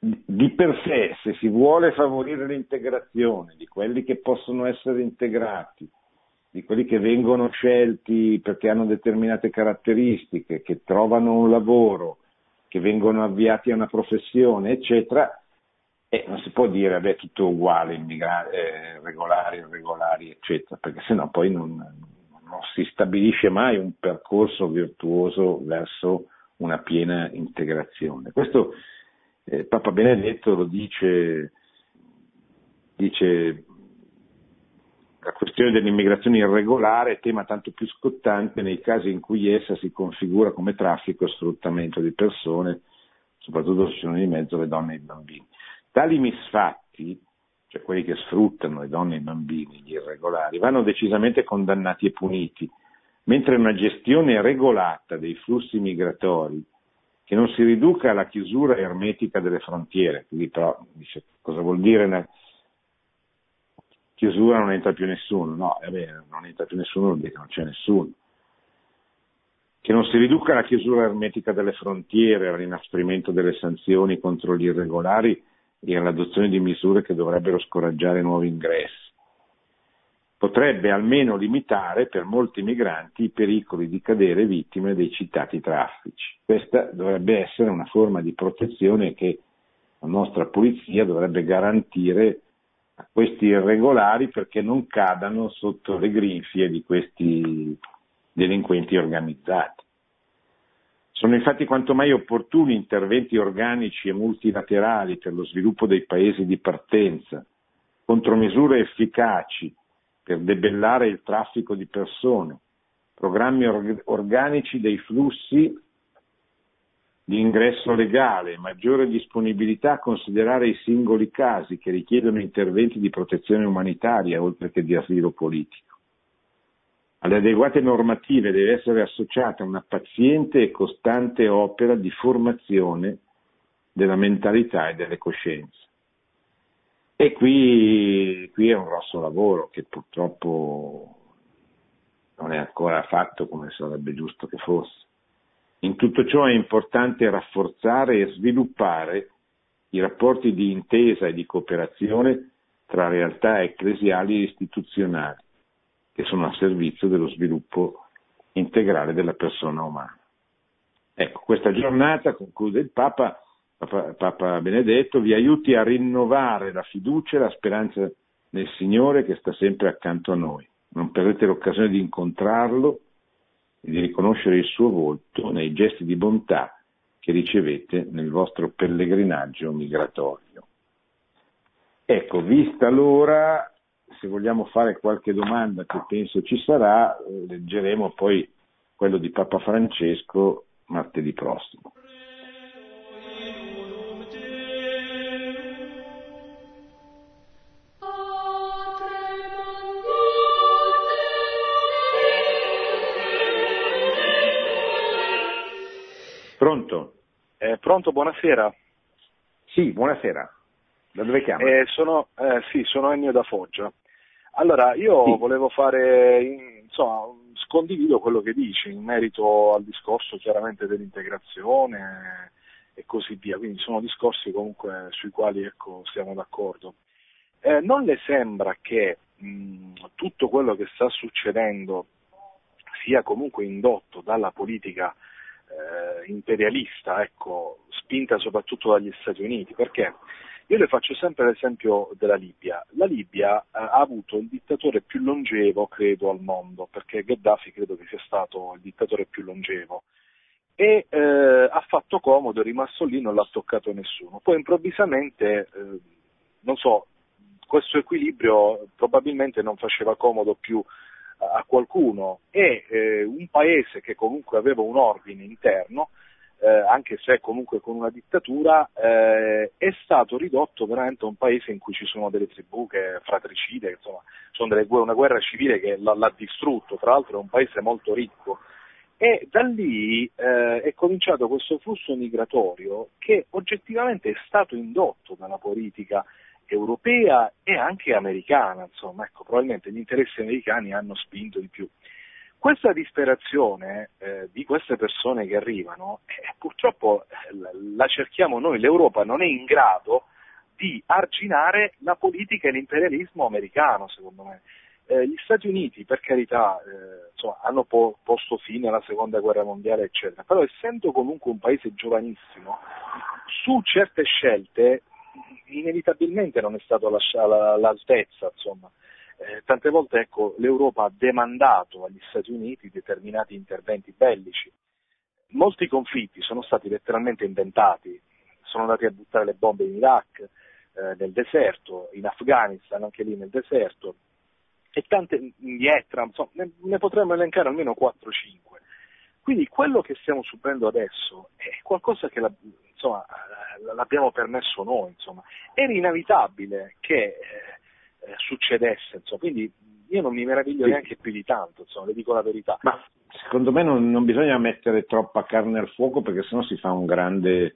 di per sé, se si vuole favorire l'integrazione di quelli che possono essere integrati, di quelli che vengono scelti perché hanno determinate caratteristiche, che trovano un lavoro, che vengono avviati a una professione, eccetera, eh, non si può dire è tutto uguale, immigrati, eh, regolari, irregolari, eccetera, perché sennò poi non, non si stabilisce mai un percorso virtuoso verso una piena integrazione. Questo eh, Papa Benedetto lo dice, dice la questione dell'immigrazione irregolare è tema tanto più scottante nei casi in cui essa si configura come traffico e sfruttamento di persone, soprattutto se ci sono di mezzo le donne e i bambini. Tali misfatti, cioè quelli che sfruttano le donne e i bambini, gli irregolari, vanno decisamente condannati e puniti, mentre una gestione regolata dei flussi migratori che non si riduca alla chiusura ermetica delle frontiere, quindi però dice, cosa vuol dire una chiusura non entra più nessuno, no, è vero, non entra più nessuno vuol dire che non c'è nessuno. Che non si riduca alla chiusura ermetica delle frontiere, all'inasprimento delle sanzioni contro gli irregolari e all'adozione di misure che dovrebbero scoraggiare nuovi ingressi potrebbe almeno limitare per molti migranti i pericoli di cadere vittime dei citati traffici. Questa dovrebbe essere una forma di protezione che la nostra polizia dovrebbe garantire questi irregolari perché non cadano sotto le grinfie di questi delinquenti organizzati. Sono infatti quanto mai opportuni interventi organici e multilaterali per lo sviluppo dei paesi di partenza, contromisure efficaci per debellare il traffico di persone, programmi or- organici dei flussi di ingresso legale, maggiore disponibilità a considerare i singoli casi che richiedono interventi di protezione umanitaria oltre che di asilo politico. Alle adeguate normative deve essere associata una paziente e costante opera di formazione della mentalità e delle coscienze. E qui, qui è un grosso lavoro che purtroppo non è ancora fatto come sarebbe giusto che fosse. In tutto ciò è importante rafforzare e sviluppare i rapporti di intesa e di cooperazione tra realtà ecclesiali e istituzionali, che sono a servizio dello sviluppo integrale della persona umana. Ecco, questa giornata, conclude il Papa, Papa, Benedetto, vi aiuti a rinnovare la fiducia e la speranza nel Signore che sta sempre accanto a noi. Non perdete l'occasione di incontrarlo e di riconoscere il suo volto nei gesti di bontà che ricevete nel vostro pellegrinaggio migratorio. Ecco, vista l'ora, se vogliamo fare qualche domanda che penso ci sarà, eh, leggeremo poi quello di Papa Francesco martedì prossimo. Pronto? Eh, pronto, buonasera. Sì, buonasera. Da dove chiama? Eh, sono, eh, sì, sono Ennio da Foggia. Allora, io sì. volevo fare, insomma, condivido quello che dici in merito al discorso chiaramente dell'integrazione e così via, quindi sono discorsi comunque sui quali ecco, siamo d'accordo. Eh, non le sembra che mh, tutto quello che sta succedendo sia comunque indotto dalla politica eh, imperialista, ecco, spinta soprattutto dagli Stati Uniti, perché io le faccio sempre l'esempio della Libia. La Libia eh, ha avuto il dittatore più longevo, credo, al mondo, perché Gheddafi credo che sia stato il dittatore più longevo. E eh, ha fatto comodo, è rimasto lì, non l'ha toccato nessuno. Poi improvvisamente, eh, non so, questo equilibrio probabilmente non faceva comodo più a qualcuno e eh, un paese che comunque aveva un ordine interno eh, anche se comunque con una dittatura, eh, è stato ridotto veramente a un paese in cui ci sono delle tribù che fratricide, insomma, sono delle, una guerra civile che l'ha, l'ha, distrutto, tra l'altro è un paese molto ricco. E da lì eh, è cominciato questo flusso migratorio che oggettivamente è stato indotto dalla politica europea e anche americana, insomma, ecco, probabilmente gli interessi americani hanno spinto di più. Questa disperazione eh, di queste persone che arrivano, eh, purtroppo eh, la cerchiamo noi, l'Europa non è in grado di arginare la politica e l'imperialismo americano, secondo me. Eh, gli Stati Uniti, per carità, eh, insomma, hanno po- posto fine alla seconda guerra mondiale, eccetera, però essendo comunque un paese giovanissimo, su certe scelte inevitabilmente non è stato all'altezza, insomma. Eh, tante volte ecco, l'Europa ha demandato agli Stati Uniti determinati interventi bellici. Molti conflitti sono stati letteralmente inventati, sono andati a buttare le bombe in Iraq, eh, nel deserto, in Afghanistan, anche lì nel deserto, e tante in Vietnam, insomma, ne, ne potremmo elencare almeno 4-5. Quindi quello che stiamo subendo adesso è qualcosa che la, insomma, l'abbiamo permesso noi. Insomma. Era inevitabile che eh, eh, succedesse, insomma. quindi io non mi meraviglio sì. neanche più di tanto, insomma, le dico la verità. Ma secondo me non, non bisogna mettere troppa carne al fuoco perché sennò si fa un grande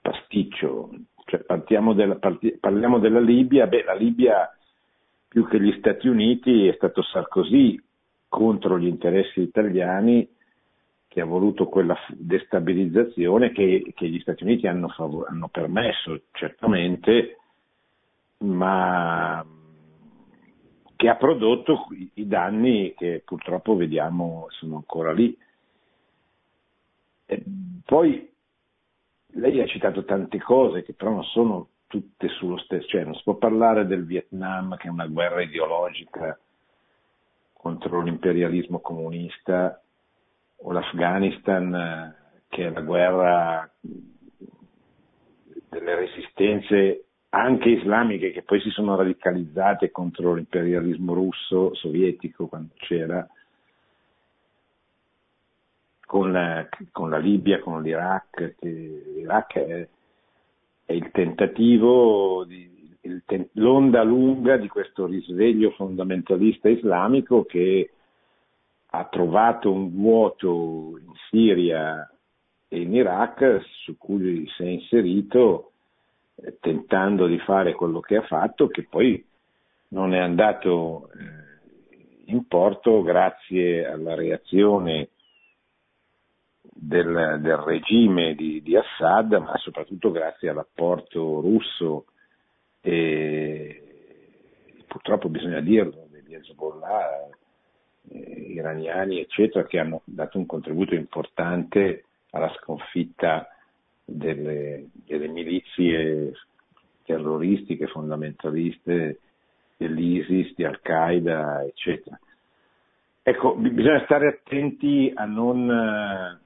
pasticcio. Cioè, della, parti, parliamo della Libia, beh, la Libia più che gli Stati Uniti è stato Sarkozy contro gli interessi italiani che ha voluto quella destabilizzazione che, che gli Stati Uniti hanno, favor- hanno permesso certamente ma che ha prodotto i danni che purtroppo vediamo sono ancora lì. E poi lei ha citato tante cose che però non sono tutte sullo stesso, cioè non si può parlare del Vietnam che è una guerra ideologica contro l'imperialismo comunista o l'Afghanistan che è la guerra delle resistenze anche islamiche che poi si sono radicalizzate contro l'imperialismo russo, sovietico quando c'era, con la, con la Libia, con l'Iraq, l'Iraq è, è il tentativo, di, il, l'onda lunga di questo risveglio fondamentalista islamico che ha trovato un vuoto in Siria e in Iraq su cui si è inserito eh, tentando di fare quello che ha fatto, che poi non è andato eh, in porto grazie alla reazione del, del regime di, di, Assad, ma soprattutto grazie all'apporto russo e purtroppo bisogna dirlo, degli Hezbollah, iraniani, eccetera, che hanno dato un contributo importante alla sconfitta delle, delle milizie terroristiche, fondamentaliste dell'ISIS, di Al-Qaeda, eccetera. Ecco, bisogna stare attenti a non, a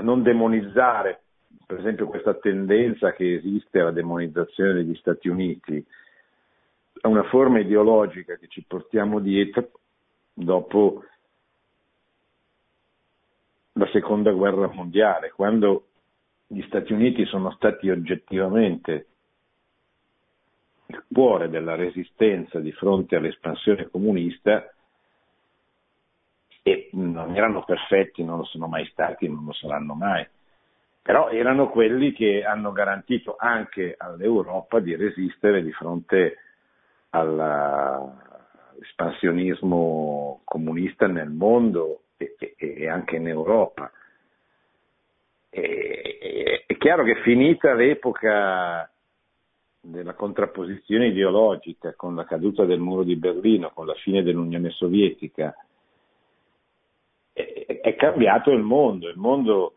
non demonizzare, per esempio, questa tendenza che esiste alla demonizzazione degli Stati Uniti, a una forma ideologica che ci portiamo dietro dopo la seconda guerra mondiale, quando gli Stati Uniti sono stati oggettivamente il cuore della resistenza di fronte all'espansione comunista e non erano perfetti, non lo sono mai stati, non lo saranno mai, però erano quelli che hanno garantito anche all'Europa di resistere di fronte all'espansionismo comunista nel mondo e, e, anche in Europa. E, è chiaro che finita l'epoca della contrapposizione ideologica con la caduta del muro di Berlino, con la fine dell'Unione Sovietica, è, cambiato il mondo, il mondo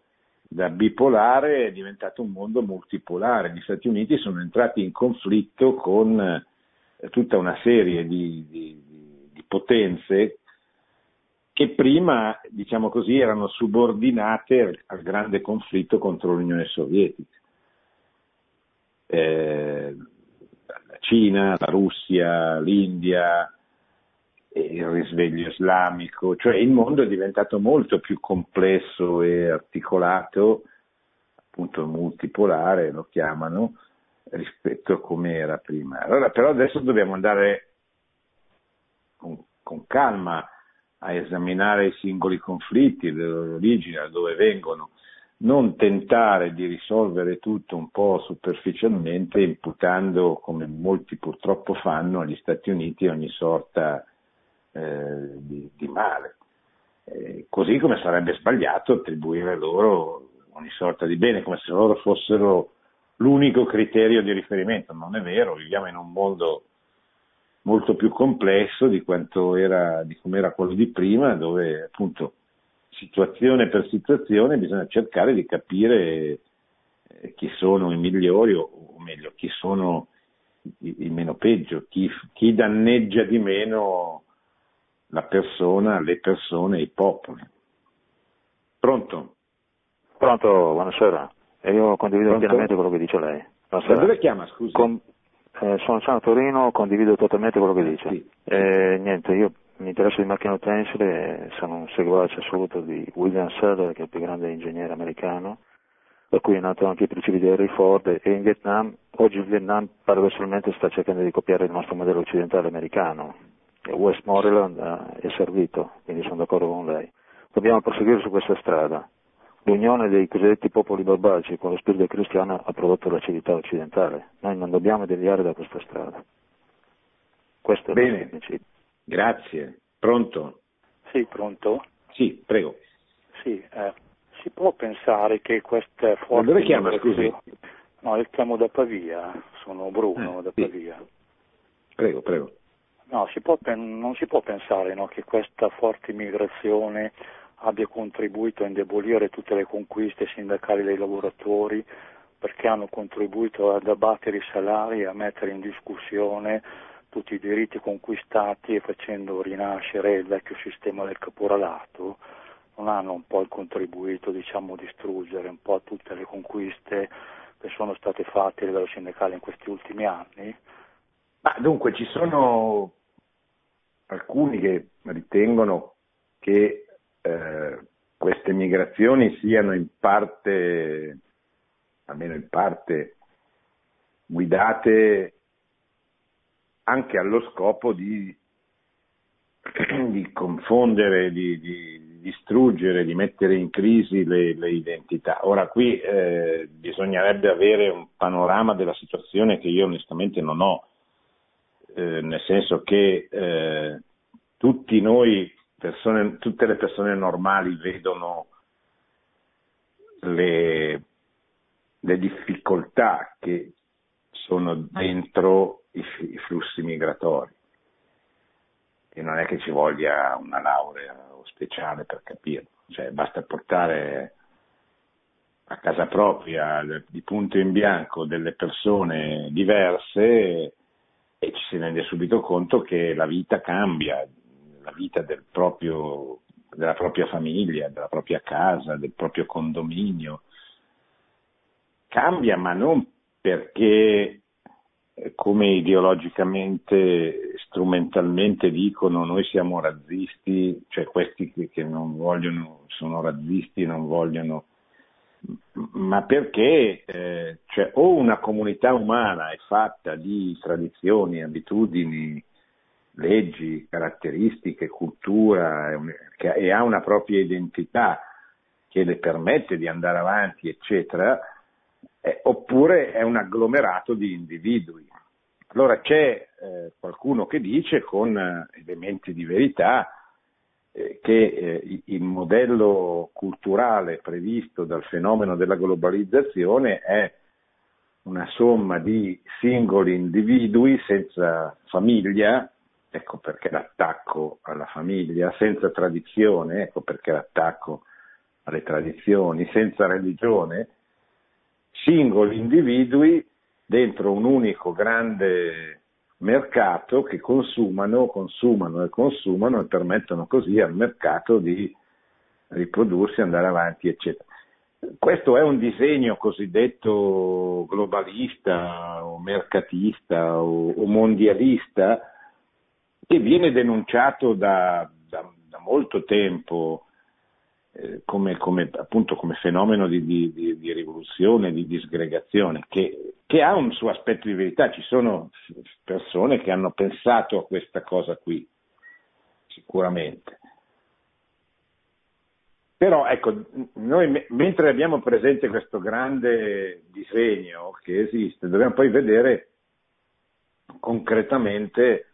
da bipolare è diventato un mondo multipolare, gli Stati Uniti sono entrati in conflitto con eh, tutta una serie di, di, di potenze che prima, diciamo così, erano subordinate al grande conflitto contro l'Unione Sovietica. Eh, la Cina, la Russia, l'India, il risveglio islamico, cioè il mondo è diventato molto più complesso e articolato, appunto multipolare lo chiamano, rispetto a come era prima. Allora, però adesso dobbiamo andare con, con calma a esaminare i singoli conflitti, le loro origini, da dove vengono, non tentare di risolvere tutto un po' superficialmente imputando, come molti purtroppo fanno, agli Stati Uniti ogni sorta eh, di, di, male. Eh, così come sarebbe sbagliato attribuire loro ogni sorta di bene, come se loro fossero l'unico criterio di riferimento. Non è vero, viviamo in un mondo molto più complesso di quanto era, di come era quello di prima, dove appunto situazione per situazione bisogna cercare di capire eh, chi sono i migliori o, meglio chi sono i, i meno peggio, chi, chi, danneggia di meno la persona, le persone, i popoli. Pronto? Pronto, buonasera. E io condivido Pronto? pienamente quello che dice lei. Da dove chiama, scusi? Con, eh, sono a Torino, condivido totalmente quello che dice. Sì. Eh, niente, io mi interessa di macchine utensili, sono un seguace assoluto di William Sadler, che è il più grande ingegnere americano, da cui è nato anche il principio di Henry Ford, e in Vietnam, oggi il Vietnam paradossalmente sta cercando di copiare il nostro modello occidentale americano, e Westmoreland eh, è servito, quindi sono d'accordo con lei. Dobbiamo proseguire su questa strada. L'unione dei cosiddetti popoli barbarici con lo spirito cristiano ha prodotto la civiltà occidentale. Noi non dobbiamo deviare da questa strada. Questo è Bene. il principio. Grazie. Pronto? Sì, pronto? Sì, prego. Sì, eh, si può pensare che queste forze... dove chiama, scusi? No, io chiamo da Pavia, sono Bruno eh, da sì. Pavia. Prego, prego. No, si può, non si può pensare no, che questa forte immigrazione abbia contribuito a indebolire tutte le conquiste sindacali dei lavoratori perché hanno contribuito ad abbattere i salari e a mettere in discussione tutti i diritti conquistati e facendo rinascere il vecchio sistema del caporalato, non hanno un po' contribuito diciamo, a distruggere un po' tutte le conquiste che sono state fatte a livello sindacale in questi ultimi anni? Ma dunque ci sono alcuni che ritengono che eh, queste migrazioni siano in parte, almeno in parte, guidate anche allo scopo di, di confondere, di, di, distruggere, di mettere in crisi le, le identità. Ora qui eh, bisognerebbe avere un panorama della situazione che io onestamente non ho, eh, nel senso che eh, tutti noi, persone, tutte le persone normali vedono le, le difficoltà che sono dentro i, i flussi migratori. E non è che ci voglia una laurea speciale per capirlo, cioè basta portare a casa propria, di punto in bianco, delle persone diverse e ci si rende subito conto che la vita cambia, la vita del proprio, della propria famiglia, della propria casa, del proprio condominio. Cambia, ma non perché eh, come ideologicamente, strumentalmente dicono noi siamo razzisti, cioè questi che non vogliono, sono razzisti non vogliono ma perché eh, cioè, o una comunità umana è fatta di tradizioni, abitudini, leggi, caratteristiche, cultura e ha una propria identità che le permette di andare avanti, eccetera, eh, oppure è un agglomerato di individui. Allora c'è eh, qualcuno che dice con eh, elementi di verità eh, che eh, il modello culturale previsto dal fenomeno della globalizzazione è una somma di singoli individui senza famiglia, ecco perché l'attacco alla famiglia, senza tradizione, ecco perché l'attacco alle tradizioni, senza religione, singoli individui dentro un unico grande mercato che consumano, consumano e consumano e permettono così al mercato di riprodursi, andare avanti, eccetera. Questo è un disegno cosiddetto globalista o mercatista o, mondialista che viene denunciato da, da, da molto tempo eh, come, come, appunto, come fenomeno di, di, di, di rivoluzione, di disgregazione, che, che, ha un suo aspetto di verità. Ci sono persone che hanno pensato a questa cosa qui, sicuramente. Però ecco, noi mentre abbiamo presente questo grande disegno che esiste, dobbiamo poi vedere concretamente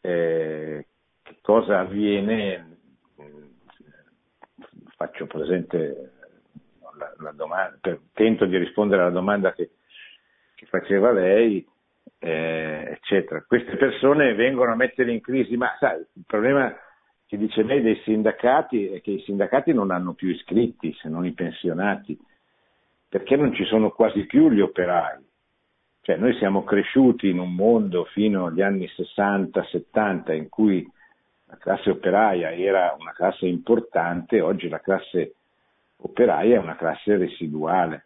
eh, che cosa avviene faccio presente la, la domanda, per, tento di rispondere alla domanda che, che faceva lei, eh, eccetera. Queste persone vengono a mettere in crisi, ma sai, il problema che dice lei dei sindacati è che i sindacati non hanno più iscritti, se non i pensionati, perché non ci sono quasi più gli operai. Cioè noi siamo cresciuti in un mondo fino agli anni 60-70 in cui la classe operaia era una classe importante, oggi la classe operaia è una classe residuale,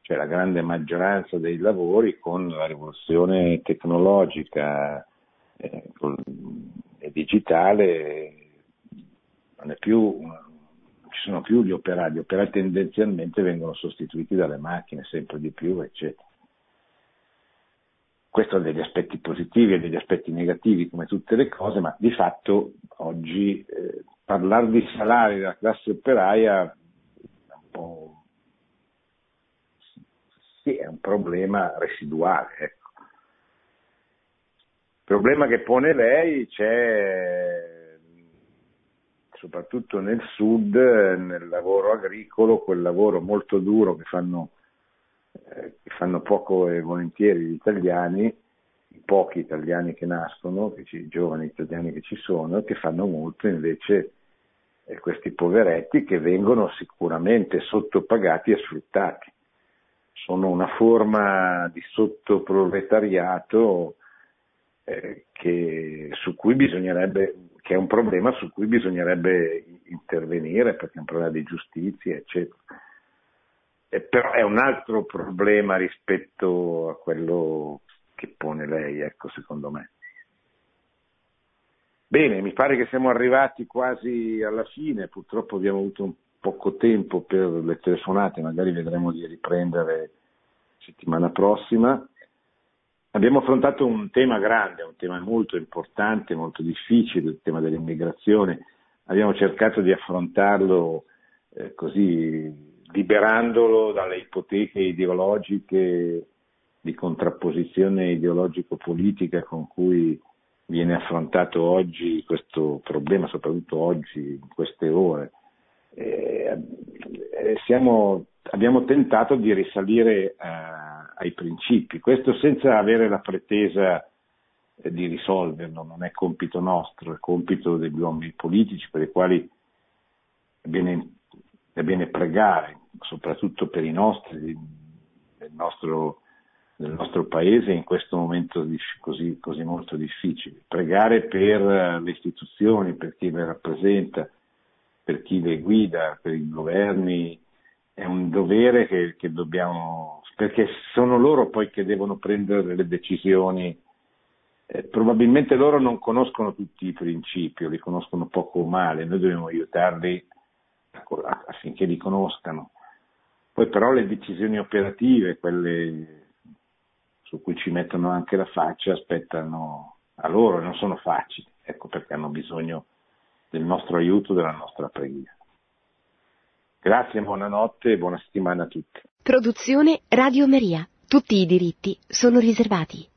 cioè la grande maggioranza dei lavori con la rivoluzione tecnologica eh, e digitale non è più, non ci sono più gli operai, gli operai tendenzialmente vengono sostituiti dalle macchine sempre di più, eccetera. Questo ha degli aspetti positivi e degli aspetti negativi come tutte le cose, ma di fatto oggi eh, parlare di salari della classe operaia è un po' sì, è un problema residuale. Ecco. Il problema che pone lei c'è soprattutto nel sud, nel lavoro agricolo, quel lavoro molto duro che fanno eh, che fanno poco e volentieri gli italiani, i pochi italiani che nascono, i giovani italiani che ci sono, che fanno molto invece eh, questi poveretti che vengono sicuramente sottopagati e sfruttati. Sono una forma di sottoproletariato eh, che, su cui bisognerebbe, che è un problema su cui bisognerebbe intervenire perché è un problema di giustizia, eccetera eh, però è un altro problema rispetto a quello che pone lei, ecco, secondo me. Bene, mi pare che siamo arrivati quasi alla fine, purtroppo abbiamo avuto un poco tempo per le telefonate, magari vedremo di riprendere settimana prossima. Abbiamo affrontato un tema grande, un tema molto importante, molto difficile, il tema dell'immigrazione. Abbiamo cercato di affrontarlo eh, così liberandolo dalle ipoteche ideologiche di contrapposizione ideologico-politica con cui viene affrontato oggi questo problema, soprattutto oggi, in queste ore. Eh, eh, siamo, abbiamo tentato di risalire eh, ai principi, questo senza avere la pretesa eh, di risolverlo, non è compito nostro, è compito degli uomini politici per i quali è bene, è bene pregare soprattutto per i nostri, nel nostro, nel nostro paese in questo momento così, così molto difficile. Pregare per le istituzioni, per chi le rappresenta, per chi le guida, per i governi, è un dovere che, che dobbiamo, perché sono loro poi che devono prendere le decisioni. Eh, probabilmente loro non conoscono tutti i principi, li conoscono poco o male, noi dobbiamo aiutarli affinché li conoscano. Poi però le decisioni operative, quelle su cui ci mettono anche la faccia, aspettano a loro e non sono facili, ecco perché hanno bisogno del nostro aiuto, della nostra preghiera. Grazie, buonanotte e buona settimana a tutti. Produzione Radio Maria. Tutti i diritti sono riservati.